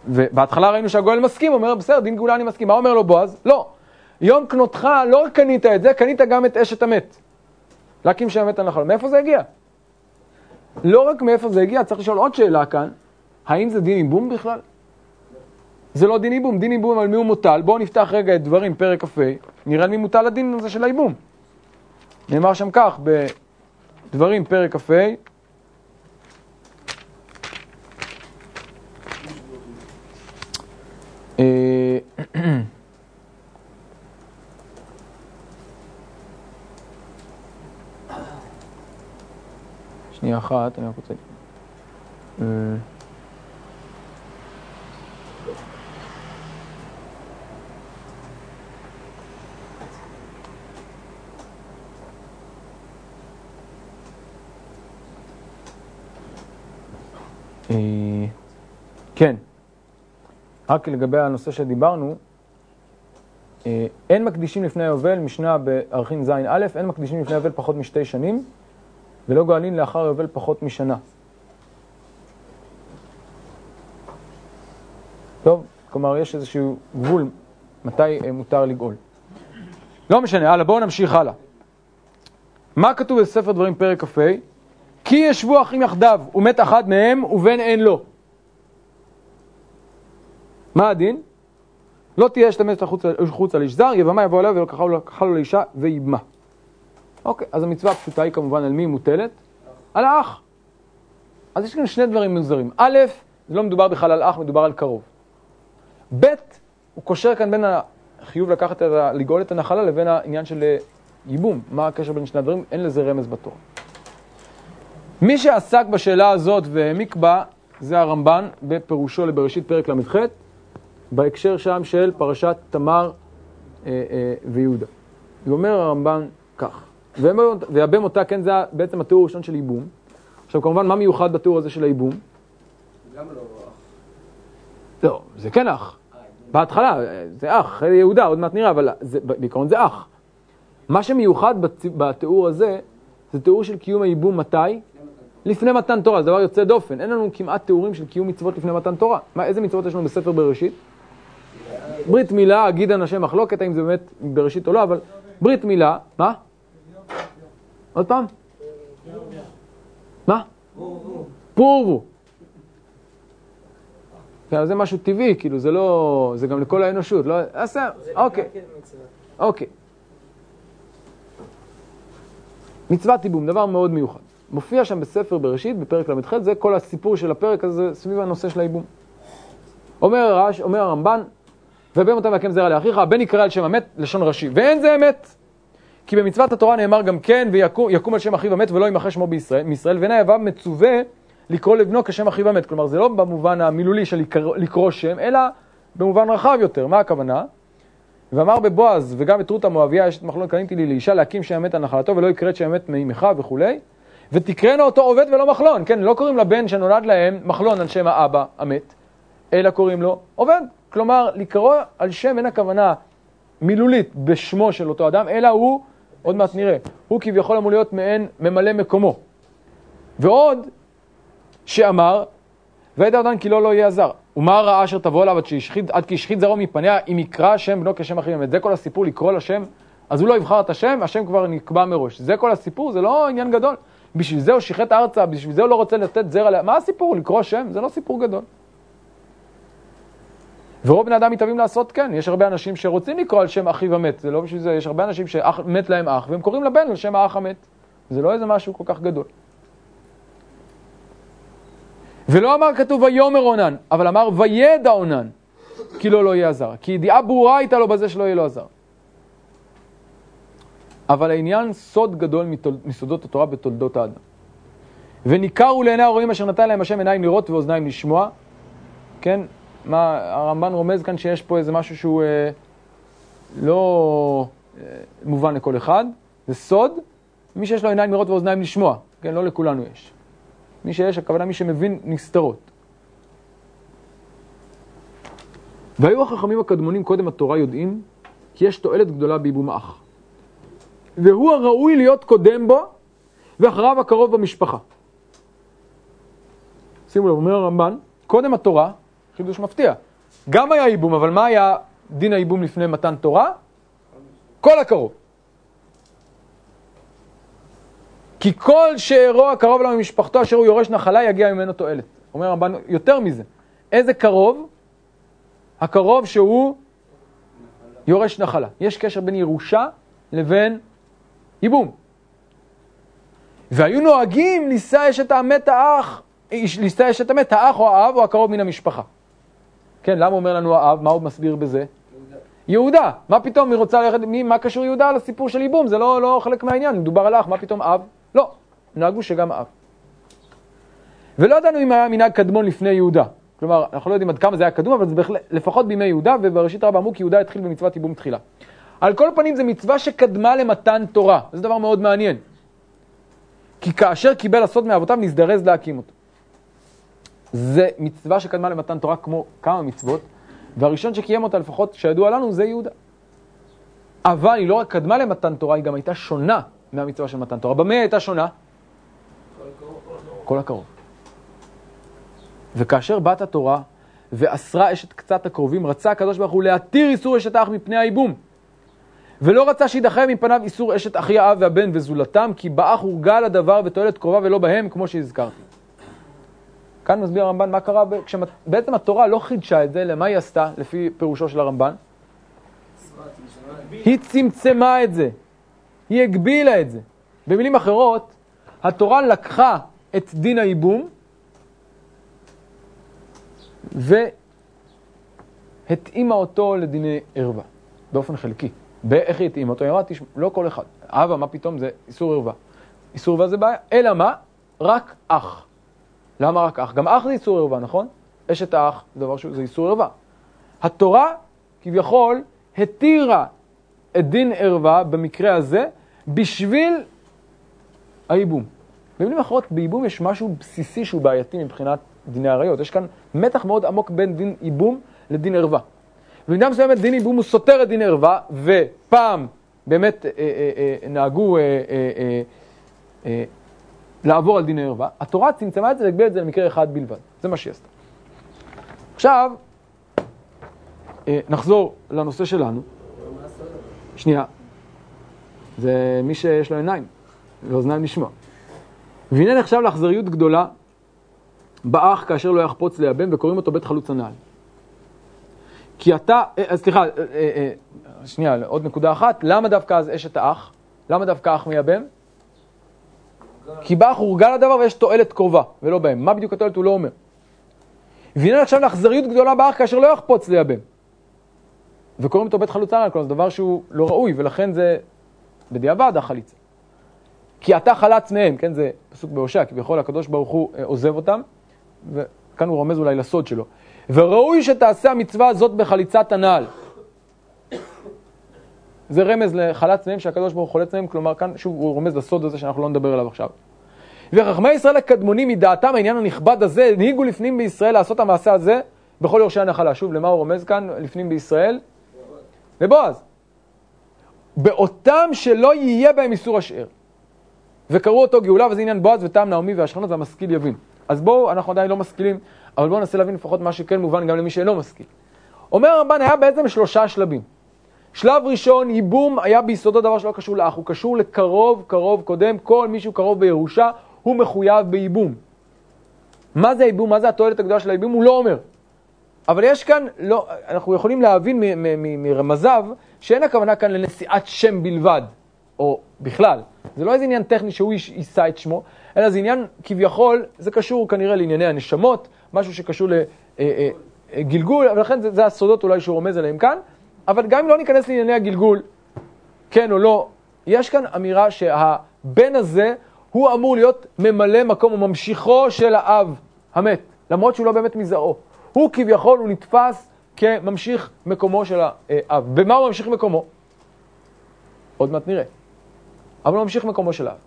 ובהתחלה ראינו שהגואל מסכים, אומר, בסדר, דין גאולה אני מסכים. מה אומר לו בועז? לא. יום קנותך, לא רק קנית את זה, קנית גם את אשת המת. להקים שם מת על נחל. מאיפה זה הגיע? לא רק מאיפה זה הגיע, צריך לשאול עוד שאלה כאן, האם זה דין ייבום בכלל? זה לא דין ייבום, דין ייבום על מי הוא מוטל. בואו נפתח רגע את דברים, פרק כ"ה, נראה על מי מוטל הדין הזה של הייבום. נאמר שם כך, בדברים, פרק כ"ה, שנייה אחת, אני רק רוצה... אה, כן, רק לגבי הנושא שדיברנו, אה, אין מקדישים לפני היובל, משנה בערכין ז'-א', אין מקדישים לפני היובל פחות משתי שנים, ולא גואלין לאחר היובל פחות משנה. טוב, כלומר יש איזשהו גבול מתי אה, מותר לגאול. לא משנה, הלאה, בואו נמשיך הלאה. מה כתוב בספר דברים פרק כ"ה? כי ישבו אחים יחדיו, ומת אחד מהם, ובן אין לו. מה הדין? לא תהיה אשת המת חוץ על איש זר, יבמה יבוא אליו ולקחה לו לאישה ויבמה. אוקיי, אז המצווה הפשוטה היא כמובן על מי היא מוטלת? על האח. אז יש כאן שני דברים מוזרים. א', זה לא מדובר בכלל על אח, מדובר על קרוב. ב', הוא קושר כאן בין החיוב לקחת, את ה... לגאול את הנחלה לבין העניין של אה, ייבום. מה הקשר בין שני הדברים? אין לזה רמז בתורה. מי שעסק בשאלה הזאת והעמיק בה, זה הרמב"ן בפירושו לבראשית פרק ל"ח, בהקשר שם של פרשת תמר אה, אה, ויהודה. ואומר הרמב"ן כך, ויבם אותה, כן, זה בעצם התיאור הראשון של ייבום. עכשיו כמובן, מה מיוחד בתיאור הזה של הייבום? גם לא אח. לא, זה כן אח. בהתחלה, זה אח, יהודה, עוד מעט נראה, אבל זה, בעיקרון זה אח. מה שמיוחד בתיאור הזה, זה תיאור של קיום הייבום מתי? לפני מתן תורה, זה דבר יוצא דופן. אין לנו כמעט תיאורים של קיום מצוות לפני מתן תורה. מה, איזה מצוות יש לנו בספר בראשית? ברית מילה, אגיד אנשי מחלוקת, האם זה באמת בראשית או לא, אבל ברית מילה, מה? עוד פעם? מה? פורבו. כן, זה משהו טבעי, כאילו, זה לא... זה גם לכל האנושות, לא... אז אוקיי. אוקיי. מצוות ייבום, דבר מאוד מיוחד. מופיע שם בספר בראשית, בפרק ל"ח, זה כל הסיפור של הפרק הזה סביב הנושא של הייבום. אומר, אומר הרמב"ן, ובן אותם והקם זרע לאחיך, הבן יקרא על שם המת, לשון ראשי. ואין זה אמת. כי במצוות התורה נאמר גם כן, ויקום על שם אחיו המת ולא ימחה שמו בישראל, מישראל, ואין היבב מצווה לקרוא לבנו כשם אחיו המת. כלומר, זה לא במובן המילולי של לקרוא, לקרוא שם, אלא במובן רחב יותר. מה הכוונה? ואמר בבועז, וגם את רות המואביה, אשת מחלון קניתי לי לאישה, להקים שם המת על נחלתו, ולא יקרא את שם המת מאימך וכולי. ותקראנו אותו עובד ולא מחלון, כן? לא קוראים לבן שנולד להם מחלון על שם האבא המת, אלא קוראים לו עובד. כלומר, לקרוא על שם אין הכוונה מילולית בשמו של אותו אדם, אלא הוא, עוד מעט נראה, הוא כביכול אמור להיות מעין ממלא מקומו. ועוד, שאמר, וידע עודן כי לא לא יהיה הזר. ומה ראה אשר תבוא אליו עד, שישחית, עד כי ישחית זרעו מפניה, אם יקרא שם בנו כשם אחי באמת. זה כל הסיפור, לקרוא לשם, אז הוא לא יבחר את השם, השם כבר נקבע מראש. זה כל הסיפור, זה לא עניין גדול. בשביל זה הוא שיחט ארצה, בשביל זה הוא לא רוצה לתת זרע, מה הסיפור? לקרוא שם? זה לא סיפור גדול. ורוב בני אדם מתאבים לעשות כן, יש הרבה אנשים שרוצים לקרוא על שם אחיו המת, זה לא בשביל זה, יש הרבה אנשים שמת להם אח, והם קוראים לבן על שם האח המת. זה לא איזה משהו כל כך גדול. ולא אמר כתוב ויאמר אונן, אבל אמר וידע אונן, כי לא לא יהיה עזר. כי ידיעה ברורה הייתה לו בזה שלא יהיה לו עזר. אבל העניין סוד גדול מסודות התורה בתולדות האדם. וניכרו לעיני הרואים אשר נתן להם השם עיניים לראות ואוזניים לשמוע. כן, מה הרמב"ן רומז כאן שיש פה איזה משהו שהוא אה, לא אה, מובן לכל אחד, זה סוד, מי שיש לו עיניים לראות ואוזניים לשמוע, כן, לא לכולנו יש. מי שיש, הכוונה מי שמבין נסתרות. והיו החכמים הקדמונים קודם התורה יודעים כי יש תועלת גדולה בייבום האח. והוא הראוי להיות קודם בו, ואחריו הקרוב במשפחה. שימו לב, אומר הרמב"ן, קודם התורה, חידוש מפתיע, גם היה ייבום, אבל מה היה דין הייבום לפני מתן תורה? כל הקרוב. כי כל שאירו הקרוב לו ממשפחתו אשר הוא יורש נחלה יגיע ממנו תועלת. אומר הרמב"ן יותר מזה, איזה קרוב? הקרוב שהוא יורש נחלה. יש קשר בין ירושה לבין ייבום. והיו נוהגים לישא אשת המת האח, לישא אשת המת האח או האב או הקרוב מן המשפחה. כן, למה אומר לנו האב? מה הוא מסביר בזה? יהודה. מה פתאום היא רוצה ללכת, מי, מה קשור יהודה לסיפור של ייבום? זה לא, לא חלק מהעניין, מדובר על אח, מה פתאום אב? לא, נהגו שגם אב. ולא ידענו אם היה מנהג קדמון לפני יהודה. כלומר, אנחנו לא יודעים עד כמה זה היה קדום, אבל זה בהחלט, לפחות בימי יהודה, ובראשית רבה אמרו כי יהודה התחיל במצוות ייבום תחילה. על כל פנים זו מצווה שקדמה למתן תורה, זה דבר מאוד מעניין. כי כאשר קיבל הסוד מאבותיו, נזדרז להקים אותו. זה מצווה שקדמה למתן תורה כמו כמה מצוות, והראשון שקיים אותה, לפחות שידוע לנו, זה יהודה. אבל היא לא רק קדמה למתן תורה, היא גם הייתה שונה מהמצווה של מתן תורה. במה היא הייתה שונה? כל הקרוב. וכאשר בת התורה ואסרה אשת קצת הקרובים, רצה הקדוש ברוך הוא להתיר איסור אשת האח מפני הייבום. ולא רצה שידחה מפניו איסור אשת אחי האב והבן וזולתם, כי באח הורגל הדבר ותועלת קרובה ולא בהם, כמו שהזכרתי. כאן מסביר הרמב"ן מה קרה, כשבעצם התורה לא חידשה את זה, למה היא עשתה, לפי פירושו של הרמב"ן? היא צמצמה את זה, היא הגבילה את זה. במילים אחרות, התורה לקחה את דין הייבום והתאימה אותו לדיני ערווה, באופן חלקי. באיך היא התאימה אותו? היא אמרה, תשמע, לא כל אחד. אבא, מה פתאום? זה איסור ערווה. איסור ערווה זה בעיה, אלא מה? רק אח. למה רק אח? גם אח זה איסור ערווה, נכון? אשת האח זה דבר שזה איסור ערווה. התורה, כביכול, התירה את דין ערווה במקרה הזה בשביל הייבום. במילים אחרות, בייבום יש משהו בסיסי שהוא בעייתי מבחינת דיני עריות. יש כאן מתח מאוד עמוק בין דין ייבום לדין ערווה. ובמידה מסוימת דין ייבום הוא סותר את דין ערווה, ופעם באמת אה, אה, אה, נהגו אה, אה, אה, אה, לעבור על דין ערווה. התורה צמצמה את זה והגבילה את זה למקרה אחד בלבד. זה מה שהיא עשתה. עכשיו, אה, נחזור לנושא שלנו. שנייה. זה מי שיש לו עיניים ואוזניים לשמוע. והנה נחשב לאכזריות גדולה באח כאשר לא יחפוץ לייבם וקוראים אותו בית חלוץ הנעל. כי אתה, אה, סליחה, אה, אה, שנייה, עוד נקודה אחת, למה דווקא אז אשת האח? למה דווקא אח מייבם? כי באח הורגל לדבר ויש תועלת קרובה, ולא בהם. מה בדיוק התועלת הוא לא אומר. והנה עכשיו לאכזריות גדולה באח כאשר לא יחפוץ לייבם. וקוראים אותו בית הנעל, כלומר זה דבר שהוא לא ראוי, ולכן זה בדיעבד החליצה. כי אתה חלץ מהם, כן, זה פסוק בהושע, כביכול הקדוש ברוך הוא עוזב אותם, וכאן הוא רומז אולי לסוד שלו. וראוי שתעשה המצווה הזאת בחליצת הנעל. זה רמז לחלץ מהם שהקדוש ברוך הוא חולץ מהם, כלומר כאן שוב הוא רומז לסוד הזה שאנחנו לא נדבר עליו עכשיו. וחכמי ישראל הקדמונים מדעתם העניין הנכבד הזה, הנהיגו לפנים בישראל לעשות המעשה הזה בכל יורשי הנחלה. שוב, למה הוא רומז כאן לפנים בישראל? לבועז. באותם שלא יהיה בהם איסור השאר. וקראו אותו גאולה, וזה עניין בועז וטעם נעמי והשכנות והמשכיל יבין. אז בואו, אנחנו עדיין לא משכילים, אבל בואו ננסה להבין לפחות מה שכן מובן גם למי שאינו משכיל. אומר הרמב"ן, היה בעצם שלושה שלבים. שלב ראשון, ייבום היה ביסודו דבר שלא קשור לאח, הוא קשור לקרוב, קרוב קודם, כל מי שהוא קרוב בירושה, הוא מחויב בייבום. מה זה ייבום? מה זה התועלת הגדולה של הייבום? הוא לא אומר. אבל יש כאן, לא, אנחנו יכולים להבין מרמזיו שאין הכוונה כאן לנשיאת שם בלבד, או בכלל. זה לא איזה עניין טכני שהוא יישא את שמו, אלא זה עניין כביכול, זה קשור כנראה לענייני הנשמות, משהו שקשור לגלגול, אה, אה, ולכן זה, זה הסודות אולי שהוא רומז עליהם כאן, אבל גם אם לא ניכנס לענייני הגלגול, כן או לא, יש כאן אמירה שהבן הזה הוא אמור להיות ממלא מקום או ממשיכו של האב המת, למרות שהוא לא באמת מזרעו. הוא כביכול, הוא נתפס כממשיך מקומו של האב. במה הוא ממשיך מקומו? עוד מעט נראה. אבל הוא ממשיך מקומו של האב.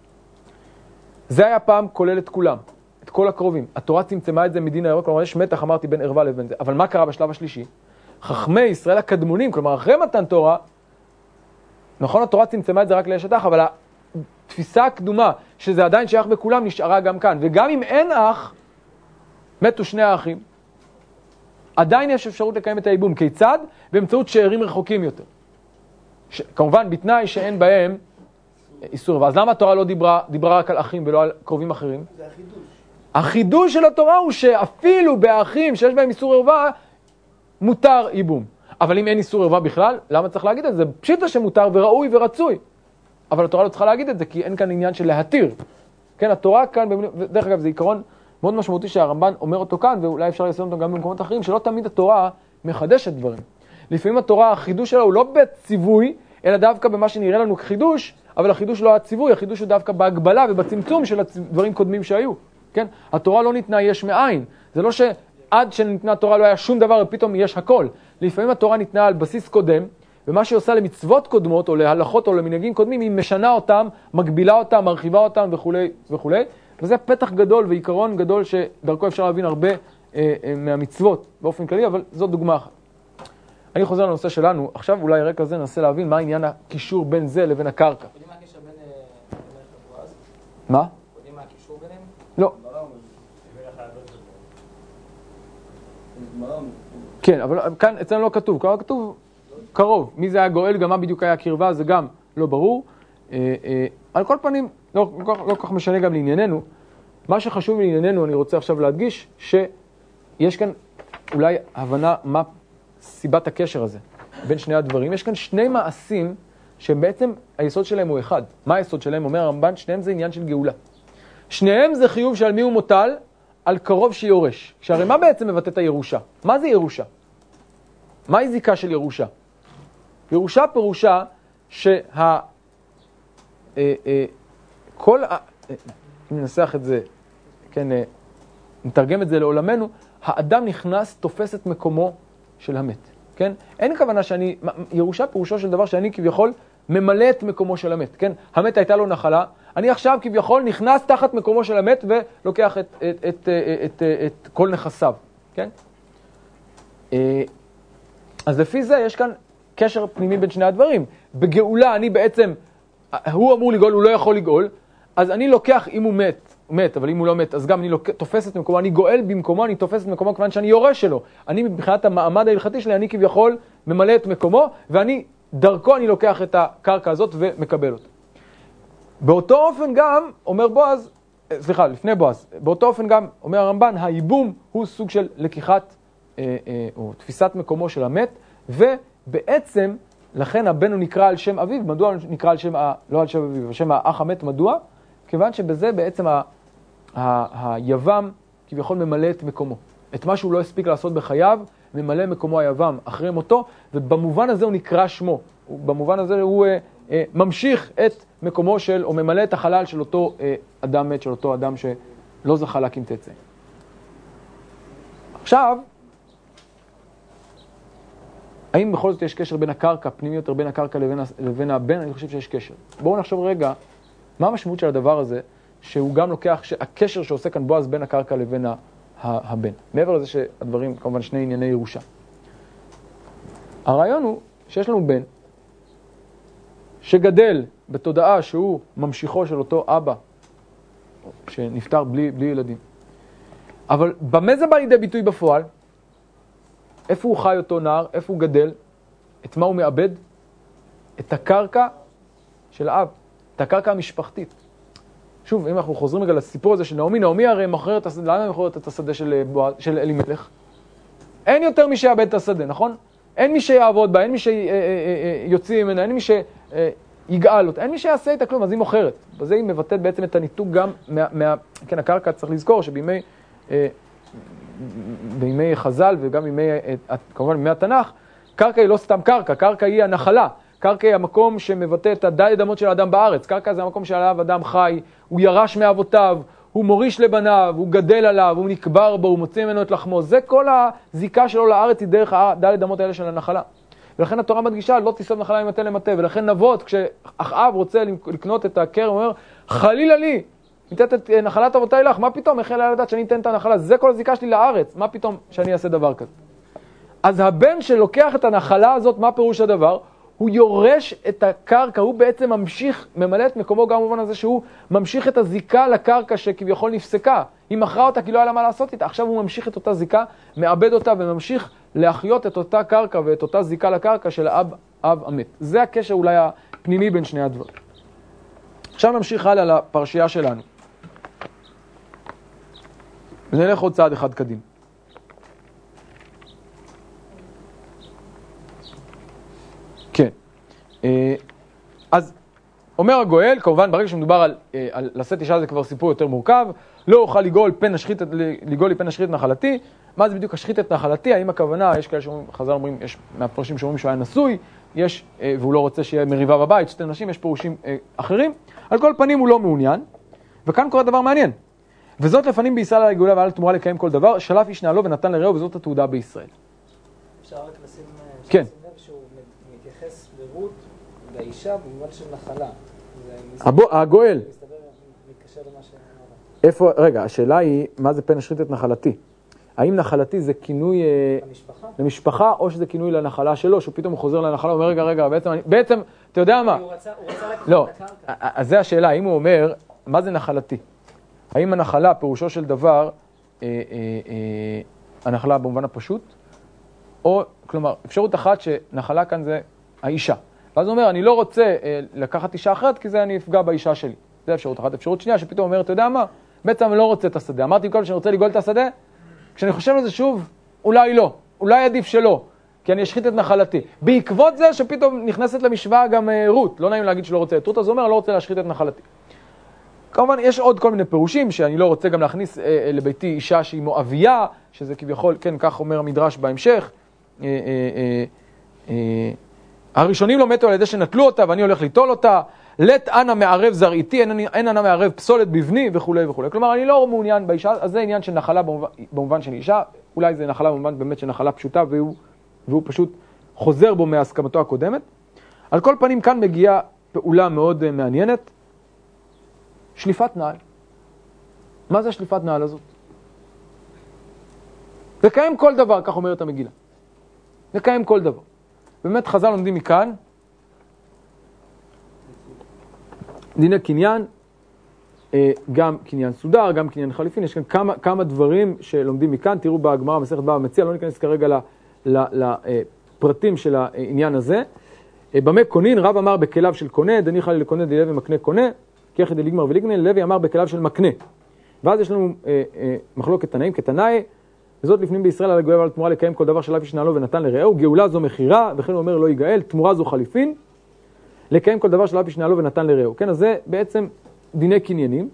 זה היה פעם כולל את כולם, את כל הקרובים. התורה צמצמה את זה מדין הירוק, כלומר יש מתח, אמרתי, בין ערווה לבין זה. אבל מה קרה בשלב השלישי? חכמי ישראל הקדמונים, כלומר אחרי מתן תורה, נכון, התורה צמצמה את זה רק לאשת אח, אבל התפיסה הקדומה, שזה עדיין שייך בכולם, נשארה גם כאן. וגם אם אין אח, מתו שני האחים, עדיין יש אפשרות לקיים את הייבום. כיצד? באמצעות שאירים רחוקים יותר. ש... כמובן, בתנאי שאין בהם איסור. ואז למה התורה לא דיברה, דיברה רק על אחים ולא על קרובים אחרים? זה החידוש. החידוש של התורה הוא שאפילו באחים שיש בהם איסור ערווה, מותר ייבום. אבל אם אין איסור ערווה בכלל, למה צריך להגיד את זה? פשיטה שמותר וראוי ורצוי. אבל התורה לא צריכה להגיד את זה, כי אין כאן עניין של להתיר. כן, התורה כאן, דרך אגב, זה עיקרון מאוד משמעותי שהרמב"ן אומר אותו כאן, ואולי אפשר לשים אותו גם במקומות אחרים, שלא תמיד התורה מחדשת דברים. לפעמים התורה, החידוש שלה הוא לא בציווי, אלא דווקא במה שנראה לנו כחידוש, אבל החידוש לא הציווי, החידוש הוא דווקא בהגבלה ובצמצום של דברים קודמים שהיו. כן? התורה לא ניתנה יש מאין. זה לא שעד שניתנה התורה לא היה שום דבר ופתאום יש הכל. לפעמים התורה ניתנה על בסיס קודם, ומה שהיא עושה למצוות קודמות, או להלכות או למנהגים קודמים, היא משנה אותם, מגבילה אותם, מרחיבה אותם וכולי וכולי. וזה פתח גדול ועיקרון גדול שדרכו אפשר להבין הרבה אה, אה, מהמצוות באופן כללי, אבל זו דוגמה אחת. אני חוזר לנושא שלנו, עכשיו אולי רקע זה ננסה להבין מה עניין הקישור בין זה לבין הקרקע. יודעים מה הקשר בין אה, מלך לבועז? מה? יודעים מה הקישור ביניהם? לא. גמרא אומרת. כן, אבל כאן אצלנו לא כתוב, כלומר כתוב קרוב. מי זה היה גואל, גם מה בדיוק היה הקרבה, זה גם לא ברור. אה, אה, על כל פנים, לא לא כל כך משנה גם לענייננו. מה שחשוב לענייננו, אני רוצה עכשיו להדגיש, שיש כאן אולי הבנה מה סיבת הקשר הזה בין שני הדברים. יש כאן שני מעשים שהם בעצם, היסוד שלהם הוא אחד. מה היסוד שלהם? אומר הרמב"ן, שניהם זה עניין של גאולה. שניהם זה חיוב שעל מי הוא מוטל? על קרוב שיורש. שהרי מה בעצם מבטא את הירושה? מה זה ירושה? מהי זיקה של ירושה? ירושה פירושה שה... אה, אה, כל ה... אה, אם ננסח את זה, כן, אה, נתרגם את זה לעולמנו, האדם נכנס, תופס את מקומו של המת, כן? אין כוונה שאני, ירושה פירושו של דבר שאני כביכול ממלא את מקומו של המת, כן? המת הייתה לו נחלה, אני עכשיו כביכול נכנס תחת מקומו של המת ולוקח את, את, את, את, את, את כל נכסיו, כן? אה, אז לפי זה יש כאן קשר פנימי בין שני הדברים. בגאולה אני בעצם, הוא אמור לגאול, הוא לא יכול לגאול, אז אני לוקח, אם הוא מת, הוא מת, אבל אם הוא לא מת, אז גם אני לוק... תופס את מקומו, אני גואל במקומו, אני תופס את מקומו כיוון שאני יורש שלו. אני מבחינת המעמד ההלכתי שלי, אני כביכול ממלא את מקומו, ואני, דרכו אני לוקח את הקרקע הזאת ומקבל אותה. באותו אופן גם, אומר בועז, סליחה, לפני בועז, באותו אופן גם, אומר הרמב"ן, הייבום הוא סוג של לקיחת, אה, אה, או תפיסת מקומו של המת, ובעצם, לכן הבן הוא נקרא על שם אביו, מדוע הוא נקרא על שם, ה, לא על שם אביו, על שם האח המת, מדוע? כיוון שבזה בעצם ה, ה, היבם כביכול ממלא את מקומו. את מה שהוא לא הספיק לעשות בחייו, ממלא מקומו היבם אחרי מותו, ובמובן הזה הוא נקרא שמו. במובן הזה הוא אה, אה, ממשיך את מקומו של, או ממלא את החלל של אותו אה, אדם מת, של אותו אדם שלא זכה להקים תצא. עכשיו, האם בכל זאת יש קשר בין הקרקע, פנימי יותר בין הקרקע לבין, לבין הבן? אני חושב שיש קשר. בואו נחשוב רגע, מה המשמעות של הדבר הזה, שהוא גם לוקח, הקשר שעושה כאן בועז בין הקרקע לבין הבן. מעבר לזה שהדברים, כמובן, שני ענייני ירושה. הרעיון הוא שיש לנו בן שגדל בתודעה שהוא ממשיכו של אותו אבא שנפטר בלי, בלי ילדים. אבל במה זה בא לידי ביטוי בפועל? איפה הוא חי אותו נער? איפה הוא גדל? את מה הוא מאבד? את הקרקע של האב, את הקרקע המשפחתית. שוב, אם אנחנו חוזרים רגע לסיפור הזה של נעמי, נעמי הרי מוכרת למה היא מוכרת את השדה של, של אלימלך? אין יותר מי שיאבד את השדה, נכון? אין מי שיעבוד בה, אין מי שיוציא ממנה, אין מי שיגאל אותה, אין מי שיעשה איתה כלום, אז היא מוכרת. בזה היא מבטאת בעצם את הניתוק גם מה... מה כן, הקרקע, צריך לזכור שבימי בימי חז"ל וגם בימי, כמובן בימי התנ"ך, קרקע היא לא סתם קרקע, קרקע היא הנחלה. קרקע היא המקום שמבטא את הדלת אמות של האדם בארץ. קרקע זה המקום שעליו אדם חי, הוא ירש מאבותיו, הוא מוריש לבניו, הוא גדל עליו, הוא נקבר בו, הוא מוציא ממנו את לחמו. זה כל הזיקה שלו לארץ היא דרך הדלת אמות האלה של הנחלה. ולכן התורה מדגישה, לא תיסוב נחלה ממטה למטה. ולכן נבות, כשאחאב רוצה לקנות את הכרם, הוא אומר, חלילה לי, ניתן את נחלת אבותיי לך, מה פתאום, איך יעלה לדעת שאני אתן את הנחלה? זה כל הזיקה שלי לארץ, מה פתאום שאני אעשה דבר כזה? אז הבן שלוקח את הנחלה הזאת, מה פירוש הדבר? הוא יורש את הקרקע, הוא בעצם ממשיך, ממלא את מקומו גם במובן הזה שהוא ממשיך את הזיקה לקרקע שכביכול נפסקה. היא מכרה אותה כי לא היה לה מה לעשות איתה, עכשיו הוא ממשיך את אותה זיקה, מאבד אותה וממשיך להחיות את אותה קרקע ואת אותה זיקה לקרקע של האב אב המת. זה הקשר אולי הפנימי בין שני הדברים. עכשיו נמשיך הלאה לפרשייה שלנו. ונלך עוד צעד אחד קדימה. אז אומר הגואל, כמובן ברגע שמדובר על, אה, על לשאת אישה זה כבר סיפור יותר מורכב, לא אוכל לגאול פן אשחית, לגאול לי פן אשחית את נחלתי, מה זה בדיוק אשחית את נחלתי, האם הכוונה, יש כאלה שאומרים, חז"ל אומרים, יש מהפרשים שאומרים שהוא היה נשוי, יש, אה, והוא לא רוצה שיהיה מריבה בבית, שתי נשים, יש פירושים אה, אחרים, על כל פנים הוא לא מעוניין, וכאן קורה דבר מעניין, וזאת לפנים בישראל על הגאולה ועל התמורה לקיים כל דבר, שלף איש נעלו ונתן לרעהו וזאת התעודה בישראל. אפשר רק לשים כן. לשים לב שהוא מתייחס לרות, לאישה, במובן של נחלה. הגואל. איפה, רגע, השאלה היא, מה זה פן אשחית את נחלתי? האם נחלתי זה כינוי אה, המשפחה? למשפחה, או שזה כינוי לנחלה שלו, שהוא פתאום חוזר לנחלה, אומר, רגע, רגע, בעצם, אני, בעצם, אתה יודע מה? הוא רצה הוא רצה לקחת לא, את הקרקע. אז זה השאלה, האם הוא אומר, מה זה נחלתי? האם הנחלה, פירושו של דבר, אה, אה, אה, הנחלה במובן הפשוט, או, כלומר, אפשרות אחת שנחלה כאן זה האישה. ואז הוא אומר, אני לא רוצה אה, לקחת אישה אחרת, כי זה אני אפגע באישה שלי. זה אפשרות אחת. אפשרות שנייה, שפתאום אומר, אתה יודע מה? בעצם אני לא רוצה את השדה. אמרתי קודם שאני רוצה לגאול את השדה, כשאני חושב על זה שוב, אולי לא. אולי עדיף שלא. כי אני אשחית את נחלתי. בעקבות זה שפתאום נכנסת למשוואה גם אה, רות. לא נעים להגיד שלא רוצה את רות, אז הוא אומר, לא רוצה להשחית את נחלתי. כמובן, יש עוד כל מיני פירושים, שאני לא רוצה גם להכניס אה, אה, לביתי אישה שהיא מואבייה, שזה כביכול, כן, כך אומר המדרש בהמשך. אה, אה, אה, אה, הראשונים לא מתו על ידי שנטלו אותה, ואני הולך ליטול אותה. לט אנא מערב זרעיתי, אין אנא מערב פסולת בבני, וכולי וכולי. כלומר, אני לא מעוניין באישה, אז זה עניין של נחלה במובן, במובן של אישה, אולי זה נחלה במובן באמת של נחלה פשוטה, והוא, והוא פשוט חוזר בו מהסכמתו הקודמת. על כל פנים, כאן מגיעה פעולה מאוד אה, מעניינת, שליפת נעל. מה זה השליפת נעל הזאת? לקיים כל דבר, כך אומרת המגילה. לקיים כל דבר. באמת חז"ל לומדים מכאן דיני קניין, אה, גם קניין סודר, גם קניין חליפין, יש כאן כמה, כמה דברים שלומדים מכאן, תראו בגמרא מסכת בבא מציע, לא ניכנס כרגע לפרטים של העניין הזה. אה, במה קונין, רב אמר בכליו של קונה, דניחא לקונה דלוי מקנה קונה, כיחד דליגמר וליגנה, לוי אמר בכליו של מקנה. ואז יש לנו אה, אה, מחלוקת תנאים כתנאי, וזאת לפנים בישראל על הגואל ועל תמורה לקיים כל דבר שלף ישנעלו ונתן לרעהו, גאולה זו מכירה, וכן הוא אומר לא ייגאל, תמורה זו חליפין, לקיים כל דבר שלף ישנעלו ונתן לרעהו. כן, אז זה בעצם דיני קניינים.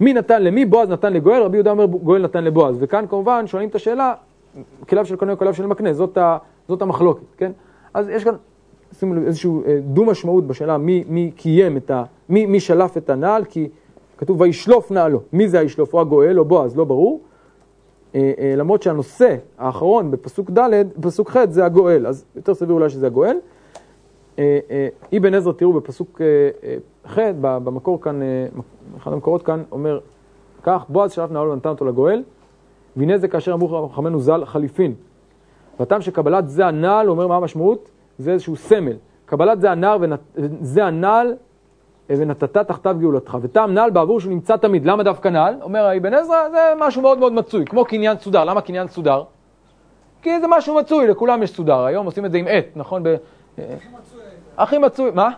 מי נתן למי? בועז נתן לגואל, רבי יהודה אומר גואל נתן לבועז. וכאן כמובן שואלים את השאלה, כליו של קונה כליו של מקנה, זאת, ה, זאת המחלוקת, כן? אז יש כאן, שימו לב, איזשהו אה, דו-משמעות בשאלה מי, מי קיים את ה... מי, מי שלף את הנעל, כי כתוב וישלוף נעלו. מי זה הישלוף? או הגואל או בועז? לא ברור. אה, אה, למרות שהנושא האחרון בפסוק ד', בפסוק ח' זה הגואל, אז יותר סביר אולי שזה הגואל. אה, אבן עזרא, תראו בפסוק ח', במקור כאן, אחד המקורות כאן אומר כך, בועז שלף נעלו ונתן אותו לגואל, והנה זה כאשר אמרו חכמינו ז"ל חליפין. והטעם שקבלת זה הנעל, אומר מה המשמעות? זה איזשהו סמל. קבלת זה הנעל, ונת... זה הנעל ונתת תחתיו גאולתך. וטעם נעל בעבור שהוא נמצא תמיד. למה דווקא נעל? אומר אבן עזרא, זה משהו מאוד מאוד מצוי, כמו קניין סודר. למה קניין סודר? כי זה משהו מצוי, לכולם יש סודר. היום עושים את זה עם עט, נכון? ב... הכי מצוי, מה?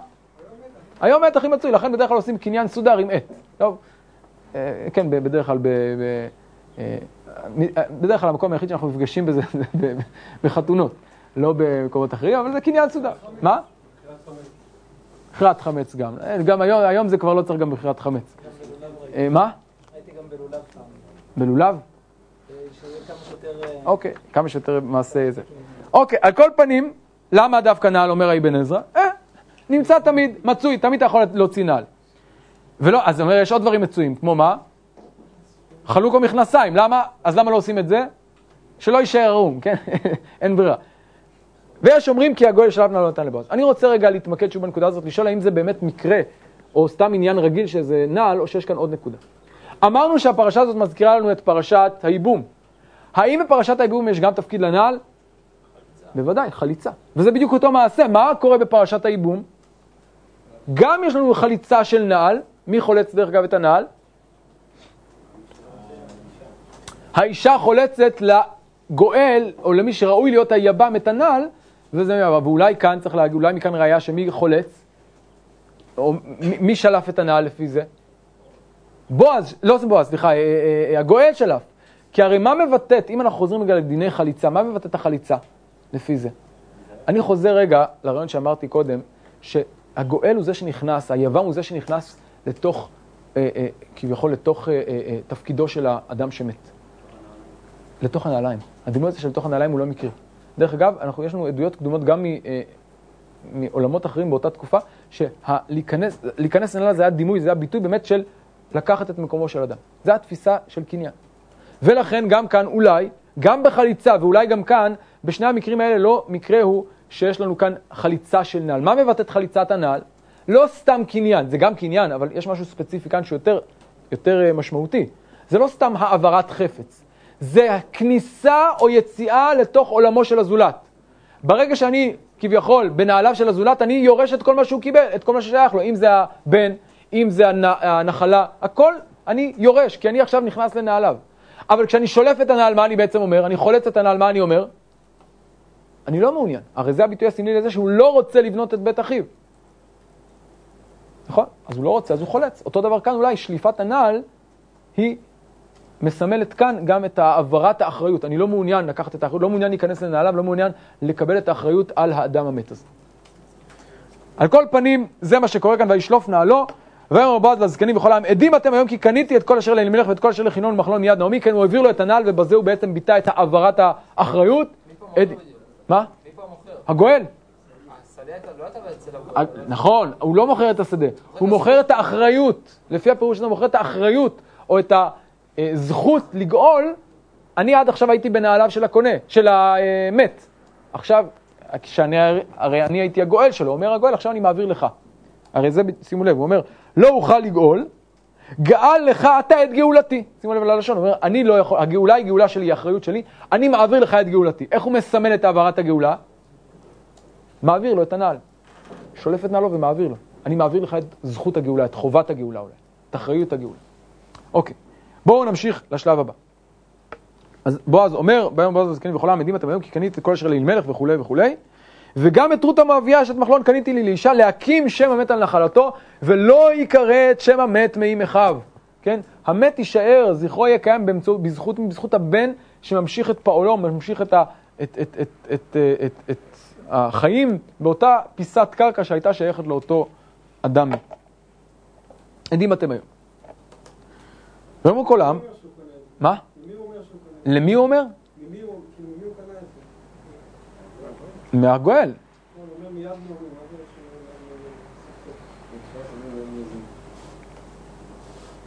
היום עט הכי מצוי, לכן בדרך כלל עושים קניין סודר עם עט. טוב, אה, כן, בדרך כלל, ב- ב- אה, אה, בדרך כלל המקום היחיד שאנחנו נפגשים בזה זה בחתונות, לא במקומות אחרים, אבל זה קניין סודר. מה? מכירת חמץ גם. אה, גם היום, היום זה כבר לא צריך גם מכירת חמץ. אה, מה? הייתי גם בלולב פעם. בלולב? אה. אה, אוקיי, כמה שיותר מעשה זה. אוקיי, על כל פנים, למה דווקא נעל אומר אבן עזרא? נמצא תמיד, מצוי, תמיד אתה יכול להוציא נעל. ולא, אז אומר, יש עוד דברים מצויים, כמו מה? חלוק או מכנסיים, למה? אז למה לא עושים את זה? שלא יישאר ערום, כן? אין ברירה. ויש אומרים כי הגוי שלב נעל לא נתן לבועז. אני רוצה רגע להתמקד שוב בנקודה הזאת, לשאול האם זה באמת מקרה, או סתם עניין רגיל שזה נעל, או שיש כאן עוד נקודה. אמרנו שהפרשה הזאת מזכירה לנו את פרשת הייבום. האם בפרשת הייבום יש גם תפקיד לנעל? בוודאי, חליצה. וזה בדיוק אותו מעשה. מה קורה בפרשת הייבום? גם יש לנו חליצה של נעל. מי חולץ דרך אגב את הנעל? האישה חולצת לגואל, או למי שראוי להיות היבם את הנעל, וזה, ואולי כאן צריך להגיד, אולי מכאן ראיה שמי חולץ? או מי שלף את הנעל לפי זה? בועז, לא בועז, סליחה, אה, אה, אה, הגואל שלף. כי הרי מה מבטאת, אם אנחנו חוזרים רגע לדיני חליצה, מה מבטאת החליצה לפי זה? אני חוזר רגע לרעיון שאמרתי קודם, שהגואל הוא זה שנכנס, היוון הוא זה שנכנס לתוך, כביכול לתוך תפקידו של האדם שמת. לתוך הנעליים. הדימוי הזה של לתוך הנעליים הוא לא מקרי. דרך אגב, אנחנו, יש לנו עדויות קדומות גם מ, אה, מעולמות אחרים באותה תקופה, שלהיכנס לנעליים זה היה דימוי, זה היה ביטוי באמת של לקחת את מקומו של אדם. זו התפיסה של קניין. ולכן גם כאן אולי, גם בחליצה ואולי גם כאן, בשני המקרים האלה לא מקרה הוא שיש לנו כאן חליצה של נעל. מה מבטאת חליצת הנעל? לא סתם קניין, זה גם קניין, אבל יש משהו ספציפי כאן שיותר יותר אה, משמעותי. זה לא סתם העברת חפץ, זה הכניסה או יציאה לתוך עולמו של הזולת. ברגע שאני כביכול בנעליו של הזולת, אני יורש את כל מה שהוא קיבל, את כל מה ששייך לו, אם זה הבן, אם זה הנחלה, הכל אני יורש, כי אני עכשיו נכנס לנעליו. אבל כשאני שולף את הנעל, מה אני בעצם אומר? אני חולץ את הנעל, מה אני אומר? אני לא מעוניין. הרי זה הביטוי הסמלי לזה שהוא לא רוצה לבנות את בית אחיו. נכון? אז הוא לא רוצה, אז הוא חולץ. אותו דבר כאן אולי, שליפת הנעל היא מסמלת כאן גם את העברת האחריות. אני לא מעוניין לקחת את האחריות, לא מעוניין להיכנס לנעליו, לא מעוניין לקבל את האחריות על האדם המת הזה. על כל פנים, זה מה שקורה כאן, וישלוף נעלו, ויאמר בועז לזקנים וכל העם, עדים אתם היום כי קניתי את כל אשר לאלימלך ואת כל אשר לחינון ומחלון מיד נעמי, כן הוא העביר לו את הנעל ובזה הוא בעצם ביטא את העברת האחריות. מה? הגואל. נכון, הוא לא מוכר את השדה, הוא מוכר את האחריות. לפי הפירוש שלנו, הוא מוכר את האחריות או את הזכות לגאול. אני עד עכשיו הייתי בנעליו של הקונה, של המת. עכשיו, כשאני, הרי אני הייתי הגואל שלו, אומר הגואל, עכשיו אני מעביר לך. הרי זה, שימו לב, הוא אומר, לא אוכל לגאול, גאל לך אתה את גאולתי. שימו לב ללשון, הוא אומר, אני לא יכול, הגאולה היא גאולה שלי, היא אחריות שלי, אני מעביר לך את גאולתי. איך הוא מסמן את העברת הגאולה? מעביר לו את הנעל. שולף את נעלו ומעביר לו. אני מעביר לך את זכות הגאולה, את חובת הגאולה אולי, את אחריות הגאולה. אוקיי, בואו נמשיך לשלב הבא. אז בועז אומר, ביום בועז הזקנים וכל העמדים אתם היום כי קניתי את כל אשר לאלמלך וכולי וכולי. וגם את רות המואביה אשת מחלון קניתי לי לאישה להקים שם המת על נחלתו ולא ייקרא את שם המת מאם אחיו. כן? המת יישאר, זכרו יהיה קיים באמצעות, בזכות, בזכות הבן שממשיך את פעולו, ממשיך את, ה, את, את, את, את, את, את, את החיים באותה פיסת קרקע שהייתה שייכת לאותו אדם. עדים אתם היום. ואומרו כל העם, מה? למי הוא אומר? מהגואל.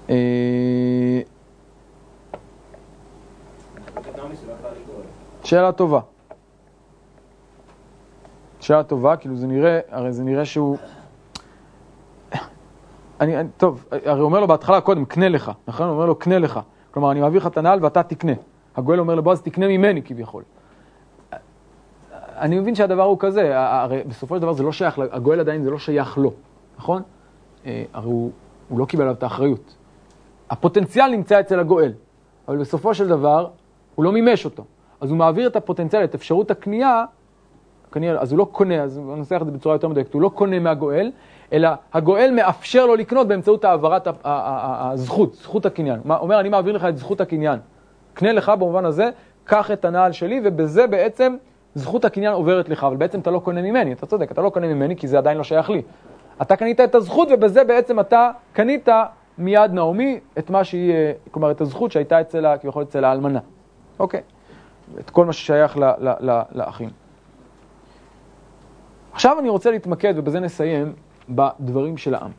אה, שאלה טובה. שאלה טובה, כאילו זה נראה, הרי זה נראה שהוא... אני, אני, טוב, הרי אומר לו בהתחלה קודם, קנה לך, נכון? הוא אומר לו, קנה לך. כלומר, אני מעביר לך את הנעל ואתה תקנה. הגואל אומר לבועז, תקנה ממני כביכול. אני מבין שהדבר הוא כזה, הרי בסופו של דבר זה לא שייך, הגואל עדיין זה לא שייך לו, נכון? אה, הרי הוא, הוא לא קיבל עליו את האחריות. הפוטנציאל נמצא אצל הגואל, אבל בסופו של דבר הוא לא מימש אותו. אז הוא מעביר את הפוטנציאל, את אפשרות הקנייה, קנייה אז הוא לא קונה, אז אני אנסח את זה בצורה יותר מדויקת, הוא לא קונה מהגואל, אלא הגואל מאפשר לו לקנות באמצעות העברת הזכות, זכות הקניין. הוא אומר, אני מעביר לך את זכות הקניין. קנה לך במובן הזה, קח את הנעל שלי, ובזה בעצם זכות הקניין עוברת לך, אבל בעצם אתה לא קונה ממני, אתה צודק, אתה לא קונה ממני כי זה עדיין לא שייך לי. אתה קנית את הזכות ובזה בעצם אתה קנית מיד נעמי את מה שהיא, אה, כלומר את הזכות שהייתה אצל, כביכול אצל האלמנה. אוקיי, את כל מה ששייך ל, ל, ל, לאחים. עכשיו אני רוצה להתמקד, ובזה נסיים, בדברים של העם.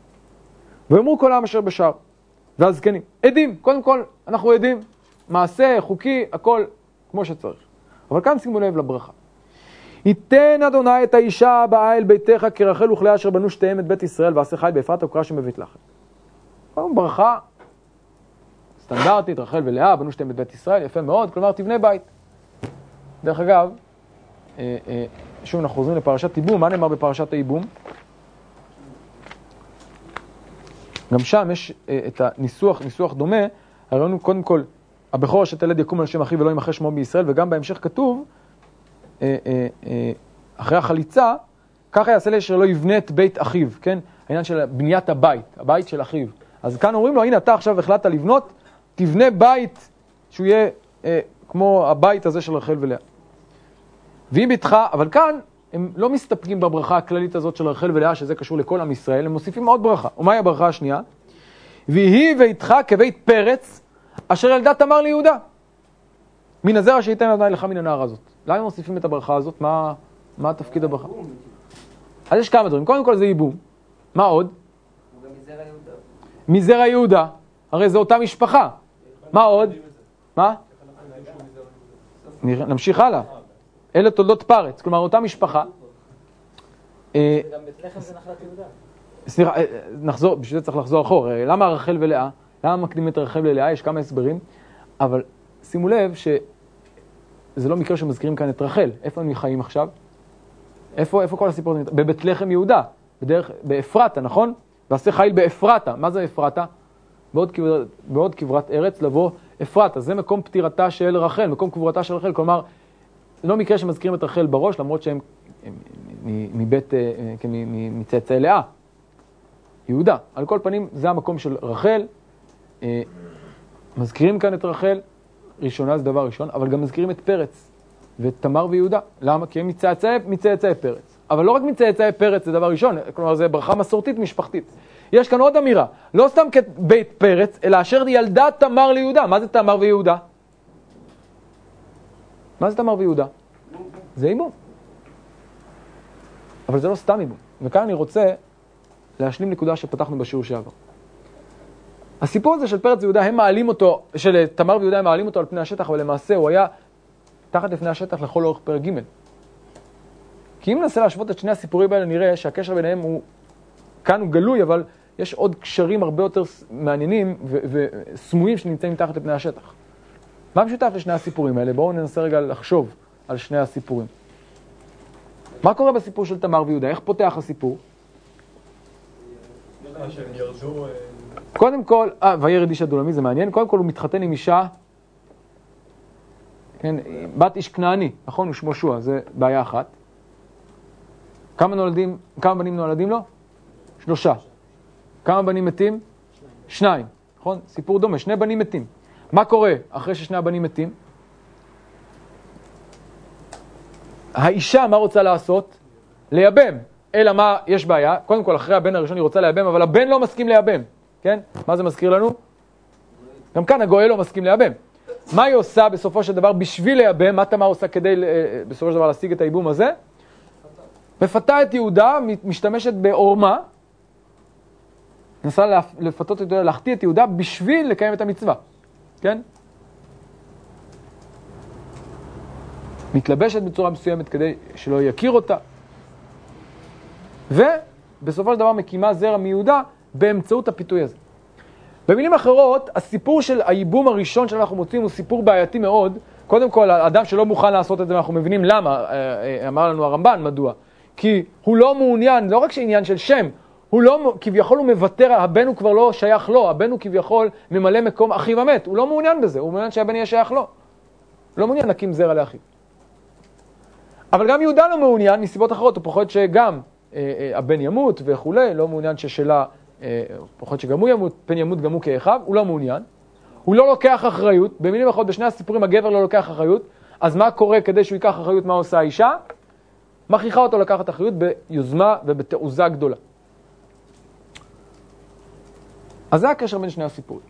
ויאמרו כל העם אשר בשער, והזקנים, עדים, קודם כל אנחנו עדים, מעשה, חוקי, הכל כמו שצריך. אבל כאן שימו לב לברכה. ייתן אדוני את האישה הבאה אל ביתך כרחל וכליה אשר בנו שתיהם את בית ישראל ועשה חי באפרת וקרא שם בבית לחם. ברכה סטנדרטית, רחל ולאה בנו שתיהם את בית ישראל, יפה מאוד, כלומר תבנה בית. דרך אגב, אה, אה, שוב אנחנו חוזרים לפרשת ייבום, מה נאמר בפרשת הייבום? גם שם יש אה, את הניסוח, ניסוח דומה, הראינו קודם כל, הבכור אשר תלד יקום על שם אחיו ולא ימחה שמו בישראל, וגם בהמשך כתוב, אה, אה, אחרי החליצה, ככה יעשה לי אשר לא יבנה את בית אחיו, כן? העניין של בניית הבית, הבית של אחיו. אז כאן אומרים לו, הנה אתה עכשיו החלטת לבנות, תבנה בית שהוא יהיה אה, כמו הבית הזה של רחל ולאה. ואם ביתך, אבל כאן הם לא מסתפקים בברכה הכללית הזאת של רחל ולאה, שזה קשור לכל עם ישראל, הם מוסיפים עוד ברכה. ומהי הברכה השנייה? ויהי ביתך כבית פרץ, אשר ילדה תמר ליהודה. מן הזרע שייתן אדוני לך מן הנער הזאת. למה הם מוסיפים את הברכה הזאת? מה, מה תפקיד הברכה? אז יש כמה דברים. קודם כל זה ייבום. מה עוד? מזרע יהודה. הרי זו אותה משפחה. מה עוד? מה? נמשיך הלאה. אלה תולדות פרץ, כלומר אותה משפחה. אה, וגם בית לחם זה נחלת יהודה. סליחה, אה, נחזור, בשביל זה צריך לחזור אחורה. אה, למה רחל ולאה? למה מקדים את רחל ולאה? יש כמה הסברים, אבל שימו לב שזה לא מקרה שמזכירים כאן את רחל. איפה הם חיים עכשיו? איפה, איפה כל הסיפור הזה? בבית לחם יהודה, בדרך, באפרתה, נכון? ועשה חיל באפרתה. מה זה אפרתה? בעוד, בעוד כברת ארץ לבוא אפרתה. זה מקום פטירתה של רחל, מקום קבורתה של רחל. כלומר, לא מקרה שמזכירים את רחל בראש, למרות שהם מבית, אה, אה, כן, מצאצאי לאה. יהודה. על כל פנים, זה המקום של רחל. אה, מזכירים כאן את רחל, ראשונה זה דבר ראשון, אבל גם מזכירים את פרץ ואת תמר ויהודה. למה? כי הם מצאצאי, מצאצאי פרץ. אבל לא רק מצאצאי פרץ זה דבר ראשון, כלומר זה ברכה מסורתית משפחתית. יש כאן עוד אמירה, לא סתם כבית פרץ, אלא אשר ילדה תמר ליהודה. מה זה תמר ויהודה? מה זה תמר ויהודה? זה אימום. אבל זה לא סתם אימום. וכאן אני רוצה להשלים נקודה שפתחנו בשיעור שעבר. הסיפור הזה של פרץ ויהודה, הם מעלים אותו, של תמר ויהודה הם מעלים אותו על פני השטח, אבל למעשה הוא היה תחת לפני השטח לכל אורך פרק ג'. כי אם ננסה להשוות את שני הסיפורים האלה, נראה שהקשר ביניהם הוא, כאן הוא גלוי, אבל יש עוד קשרים הרבה יותר מעניינים וסמויים שנמצאים מתחת לפני השטח. מה משותף לשני הסיפורים האלה? בואו ננסה רגע לחשוב על שני הסיפורים. מה קורה בסיפור של תמר ויהודה? איך פותח הסיפור? קודם כל, אה, וירד איש הדולמי, זה מעניין. קודם כל הוא מתחתן עם אישה, כן, בת איש כנעני, נכון? הוא שמו שוע, זה בעיה אחת. כמה נולדים, כמה בנים נולדים לו? שלושה. כמה בנים מתים? שניים, נכון? סיפור דומה, שני בנים מתים. מה קורה אחרי ששני הבנים מתים? האישה, מה רוצה לעשות? לייבם. אלא מה, יש בעיה, קודם כל אחרי הבן הראשון היא רוצה לייבם, אבל הבן לא מסכים לייבם, כן? מה זה מזכיר לנו? גם כאן הגואל לא מסכים לייבם. מה היא עושה בסופו של דבר בשביל לייבם? מה תמר עושה כדי אה, בסופו של דבר להשיג את הייבום הזה? מפתה את יהודה, משתמשת בעורמה, להפ- לפתות את יהודה, להחטיא את יהודה בשביל לקיים את המצווה, כן? מתלבשת בצורה מסוימת כדי שלא יכיר אותה. ובסופו של דבר מקימה זרע מיהודה באמצעות הפיתוי הזה. במילים אחרות, הסיפור של הייבום הראשון שאנחנו מוצאים הוא סיפור בעייתי מאוד. קודם כל, אדם שלא מוכן לעשות את זה, אנחנו מבינים למה, אה, אה, אמר לנו הרמב"ן, מדוע. כי הוא לא מעוניין, לא רק שעניין של שם, הוא לא, כביכול הוא מוותר, הבן הוא כבר לא שייך לו, הבן הוא כביכול ממלא מקום אחיו המת, הוא לא מעוניין בזה, הוא מעוניין שהבן יהיה שייך לו. לא מעוניין להקים זרע לאחיו. אבל גם יהודה לא מעוניין מסיבות אחרות, הוא פוחד שגם אה, אה, הבן ימות וכולי, לא מעוניין ששלה, אה, פוחד שגם הוא ימות, פן ימות גם הוא כאחיו, הוא לא מעוניין. הוא לא לוקח אחריות, במילים אחרות, בשני הסיפורים הגבר לא לוקח אחריות, אז מה קורה כדי שהוא ייקח אחריות, מה עושה האישה? מכריחה אותו לקחת אחריות ביוזמה ובתעוזה גדולה. אז זה הקשר בין שני הסיפורים.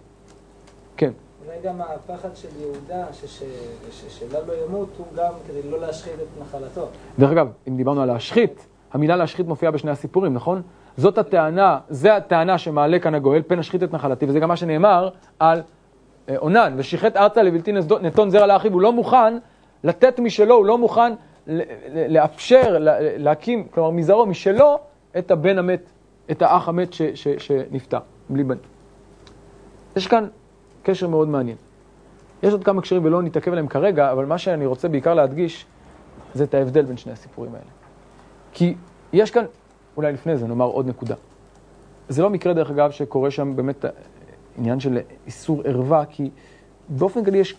כן. אולי גם הפחד של יהודה, ש- ש- ש- שלה לא ימות, הוא גם כדי לא להשחית את נחלתו. דרך אגב, אם דיברנו על להשחית, המילה להשחית מופיעה בשני הסיפורים, נכון? זאת הטענה, זה הטענה שמעלה כאן הגואל, פן אשחית את נחלתי, וזה גם מה שנאמר על אה, אונן, ושיחת ארצה לבלתי נתון זרע לאחיו, הוא לא מוכן לתת משלו, הוא לא מוכן לאפשר, להקים, כלומר מזרעו משלו, את הבן המת, את האח המת שנפטר, בלי בן. יש כאן קשר מאוד מעניין. יש עוד כמה קשרים ולא נתעכב עליהם כרגע, אבל מה שאני רוצה בעיקר להדגיש, זה את ההבדל בין שני הסיפורים האלה. כי יש כאן, אולי לפני זה נאמר עוד נקודה. זה לא מקרה, דרך אגב, שקורה שם באמת עניין של איסור ערווה, כי באופן כללי יש,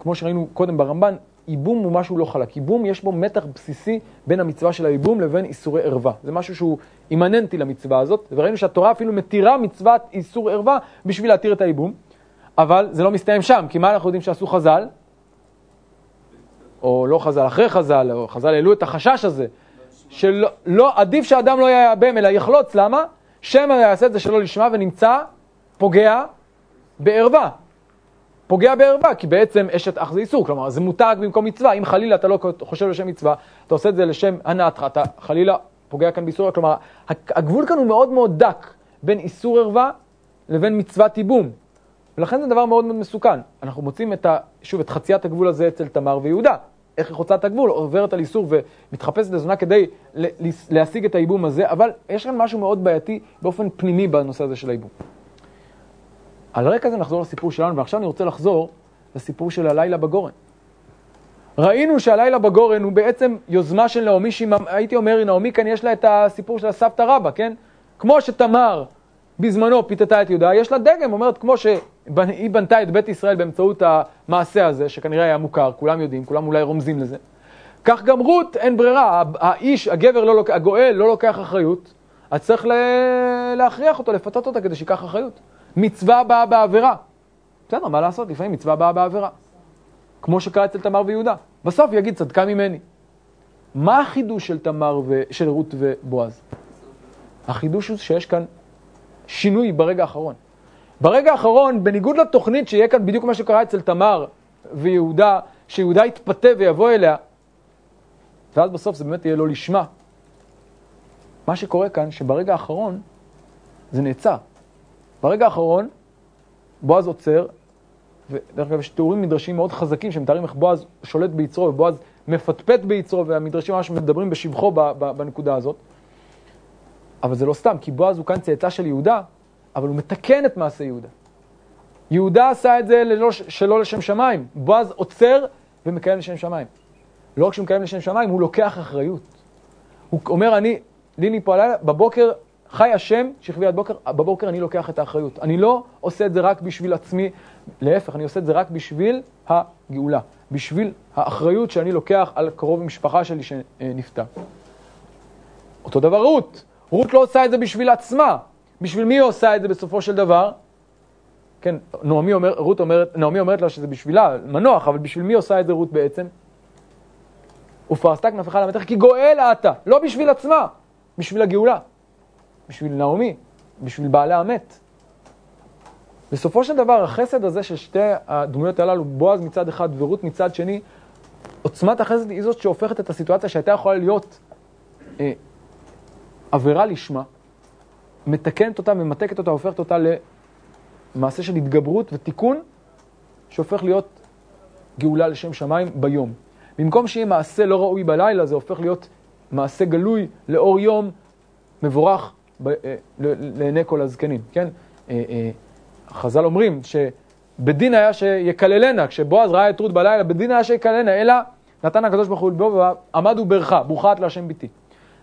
כמו שראינו קודם ברמב"ן, ייבום הוא משהו לא חלק. ייבום יש בו מתח בסיסי בין המצווה של הייבום לבין איסורי ערווה. זה משהו שהוא אימננטי למצווה הזאת, וראינו שהתורה אפילו מתירה מצוות איסור ערווה בשביל להתיר את הייבום, אבל זה לא מסתיים שם, כי מה אנחנו יודעים שעשו חז"ל? או לא חז"ל, אחרי חז"ל, או חז"ל העלו את החשש הזה. שלא, לא, עדיף שאדם לא יאבם אלא יחלוץ, למה? שמא יעשה את זה שלא לשמה ונמצא פוגע בערווה. פוגע בערווה, כי בעצם אשת אח זה איסור, כלומר זה מותר רק במקום מצווה, אם חלילה אתה לא חושב לשם מצווה, אתה עושה את זה לשם הנאתך, אתה חלילה פוגע כאן באיסור, כלומר הגבול כאן הוא מאוד מאוד דק בין איסור ערווה לבין מצוות ייבום, ולכן זה דבר מאוד מאוד מסוכן. אנחנו מוצאים את ה, שוב את חציית הגבול הזה אצל תמר ויהודה, איך היא חוצה את הגבול, עוברת על איסור ומתחפשת לזונה כדי להשיג את הייבום הזה, אבל יש כאן משהו מאוד בעייתי באופן פנימי בנושא הזה של הייבום. על רקע זה נחזור לסיפור שלנו, ועכשיו אני רוצה לחזור לסיפור של הלילה בגורן. ראינו שהלילה בגורן הוא בעצם יוזמה של נעמי, שהייתי אומר, נעמי כאן יש לה את הסיפור של הסבתא רבא, כן? כמו שתמר בזמנו פיתתה את יהודה, יש לה דגם, אומרת, כמו שהיא בנתה את בית ישראל באמצעות המעשה הזה, שכנראה היה מוכר, כולם יודעים, כולם אולי רומזים לזה. כך גם רות, אין ברירה, האיש, הגבר, לא לוק... הגואל לא לוקח אחריות, אז צריך להכריח אותו, לפתות אותה כדי שייקח אחריות. מצווה באה בעבירה. בסדר, מה לעשות? לפעמים מצווה באה בעבירה. כמו שקרה אצל תמר ויהודה. בסוף יגיד צדקה ממני. מה החידוש של תמר ו... של רות ובועז? החידוש הוא שיש כאן שינוי ברגע האחרון. ברגע האחרון, בניגוד לתוכנית שיהיה כאן בדיוק מה שקרה אצל תמר ויהודה, שיהודה יתפתה ויבוא אליה, ואז בסוף זה באמת יהיה לא לשמה. מה שקורה כאן, שברגע האחרון זה נעצר. ברגע האחרון, בועז עוצר, ודרך אגב יש תיאורים מדרשים מאוד חזקים שמתארים איך בועז שולט ביצרו ובועז מפטפט ביצרו, והמדרשים ממש מדברים בשבחו בנקודה הזאת. אבל זה לא סתם, כי בועז הוא כאן צאצא של יהודה, אבל הוא מתקן את מעשה יהודה. יהודה עשה את זה ללא, שלא לשם שמיים. בועז עוצר ומקיים לשם שמיים. לא רק שהוא מקיים לשם שמיים, הוא לוקח אחריות. הוא אומר, אני, לילי פה הלילה, בבוקר חי השם, שכבי עד בוקר, בבוקר אני לוקח את האחריות. אני לא עושה את זה רק בשביל עצמי, להפך, אני עושה את זה רק בשביל הגאולה, בשביל האחריות שאני לוקח על קרוב משפחה שלי שנפטר. אותו דבר רות, רות לא עושה את זה בשביל עצמה. בשביל מי היא עושה את זה בסופו של דבר? כן, נעמי, אומר, רות אומרת, נעמי אומרת לה שזה בשבילה, מנוח, אבל בשביל מי עושה את זה רות בעצם? ופרסת כנפיך למתך כי גואל אתה, לא בשביל עצמה, בשביל הגאולה. בשביל נעמי, בשביל בעלי המת. בסופו של דבר, החסד הזה של שתי הדמויות הללו, בועז מצד אחד ורות מצד שני, עוצמת החסד היא זאת שהופכת את הסיטואציה שהייתה יכולה להיות אה, עבירה לשמה, מתקנת אותה, ממתקת אותה, הופכת אותה למעשה של התגברות ותיקון, שהופך להיות גאולה לשם שמיים ביום. במקום שיהיה מעשה לא ראוי בלילה, זה הופך להיות מעשה גלוי לאור יום מבורך לעיני כל הזקנים, כן? אה, אה, חז"ל אומרים שבדין היה שיקללנה, כשבועז ראה את רות בלילה, בדין היה שיקללנה, אלא נתן הקדוש ברוך הוא לבוא ועמד וברכה, ברוכה את להשם ביתי.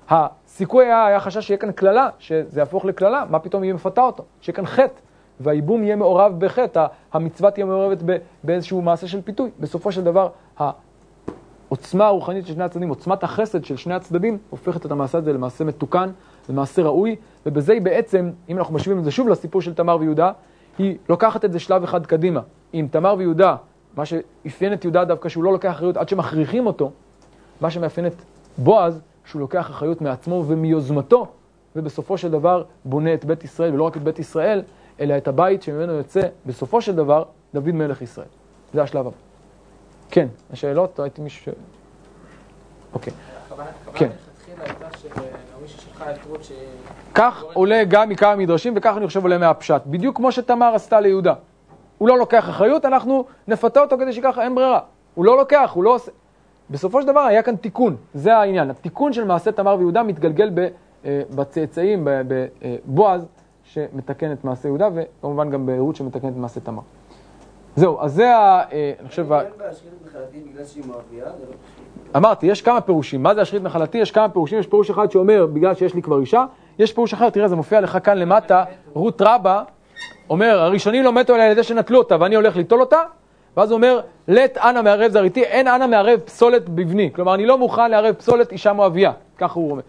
הסיכוי היה, היה חשש שיהיה כאן קללה, שזה יהפוך לקללה, מה פתאום היא מפתה אותו? שיהיה כאן חטא, והייבום יהיה מעורב בחטא, המצווה תהיה מעורבת באיזשהו מעשה של פיתוי. בסופו של דבר, העוצמה הרוחנית של שני הצדדים, עוצמת החסד של שני הצדדים, הופכת את המעשה הזה למעשה מתוקן, למעשה ראוי, ובזה היא בעצם, אם אנחנו משווים את זה שוב לסיפור של תמר ויהודה, היא לוקחת את זה שלב אחד קדימה. אם תמר ויהודה, מה שאפיין את יהודה דווקא שהוא לא לוקח אחריות עד שמכריחים אותו, מה שמאפיין את בועז, שהוא לוקח אחריות מעצמו ומיוזמתו, ובסופו של דבר בונה את בית ישראל, ולא רק את בית ישראל, אלא את הבית שממנו יוצא, בסופו של דבר, דוד מלך ישראל. זה השלב הבא. כן, השאלות? הייתי מישהו ש... אוקיי. כן. כך עולה גם מכמה מדרשים, וכך אני חושב עולה מהפשט. בדיוק כמו שתמר עשתה ליהודה. הוא לא לוקח אחריות, אנחנו נפתה אותו כדי שככה אין ברירה. הוא לא לוקח, הוא לא עושה... בסופו של דבר היה כאן תיקון, זה העניין. התיקון של מעשה תמר ויהודה מתגלגל אה, בצאצאים, בבועז, שמתקן את מעשה יהודה, וכמובן גם ברות שמתקן את מעשה תמר. זהו, אז זה ה... אה, אני חושב... לא אמרתי, יש כמה פירושים. מה זה השחית נחלתי? יש כמה פירושים. יש פירוש אחד שאומר, בגלל שיש לי כבר אישה. יש פירוש אחר, תראה, זה מופיע לך כאן למטה, רות רבה אומר, הראשונים לא מתו אלא על ידי שנטלו אותה, ואני הולך ליטול אותה, ואז הוא אומר, לט אנא מערב זריתי, אין אנא מערב פסולת בבני. כלומר, אני לא מוכן לערב פסולת אישה מואביה. ככה הוא אומר.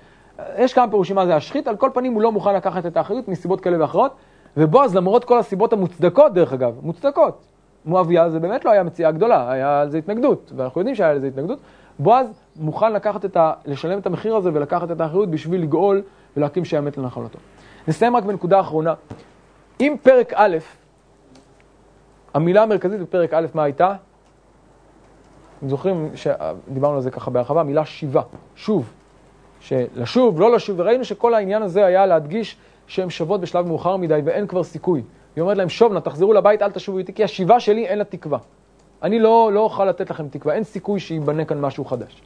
יש כמה פירושים מה זה השחית, על כל פנים הוא לא מוכן לקחת את האחריות מסיבות כאלה ואחרות. ובועז, למרות כל הסיבות המוצדקות, דרך אגב, מוצדקות, מואביה זה באמת לא היה מציאה גדולה, היה על זה התנגדות, ואנחנו יודעים שהיה על זה התנגדות. בועז מוכן לקחת את ה... לשלם את המחיר הזה ולקחת את האחריות בשביל לגאול ולהקים שיאמת לנחלתו. נסיים רק בנקודה אחרונה. אם פרק א', המילה המרכזית בפרק א', מה הייתה? אתם זוכרים שדיברנו על זה ככה בהרחבה, המילה שיבה, שוב. שלשוב, לא לשוב, וראינו שכל העניין הזה היה להדגיש שהן שוות בשלב מאוחר מדי ואין כבר סיכוי. היא אומרת להם, שוב נא, תחזרו לבית, אל תשובו איתי, כי השיבה שלי אין לה תקווה. אני לא, לא אוכל לתת לכם תקווה, אין סיכוי שייבנה כאן משהו חדש.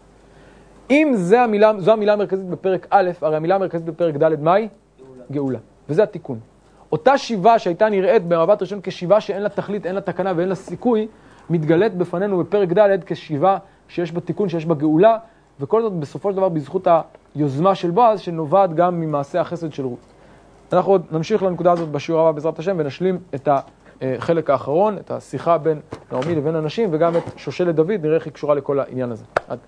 אם זה המילה, זו המילה המרכזית בפרק א', הרי המילה המרכזית בפרק ד', מהי? גאולה. גאולה. וזה התיקון. אותה שיבה שהייתה נראית במבט ראשון כשיבה שאין לה תכלית, אין לה תקנה ואין לה סיכוי, מתגלית בפנינו בפרק ד' כשיבה שיש בה תיקון, שיש בה גאולה, וכל זאת בסופו של דבר בזכות היוזמה של בועז, שנובעת גם ממעשה החסד של רות. אנחנו עוד נמשיך לנקודה הזאת בשיעור הבא בעזרת השם ונשלים את החלק האחרון, את השיחה בין נעמי לבין הנשים וגם את שושלת דוד, נראה איך היא קשורה לכל העניין הזה. עד.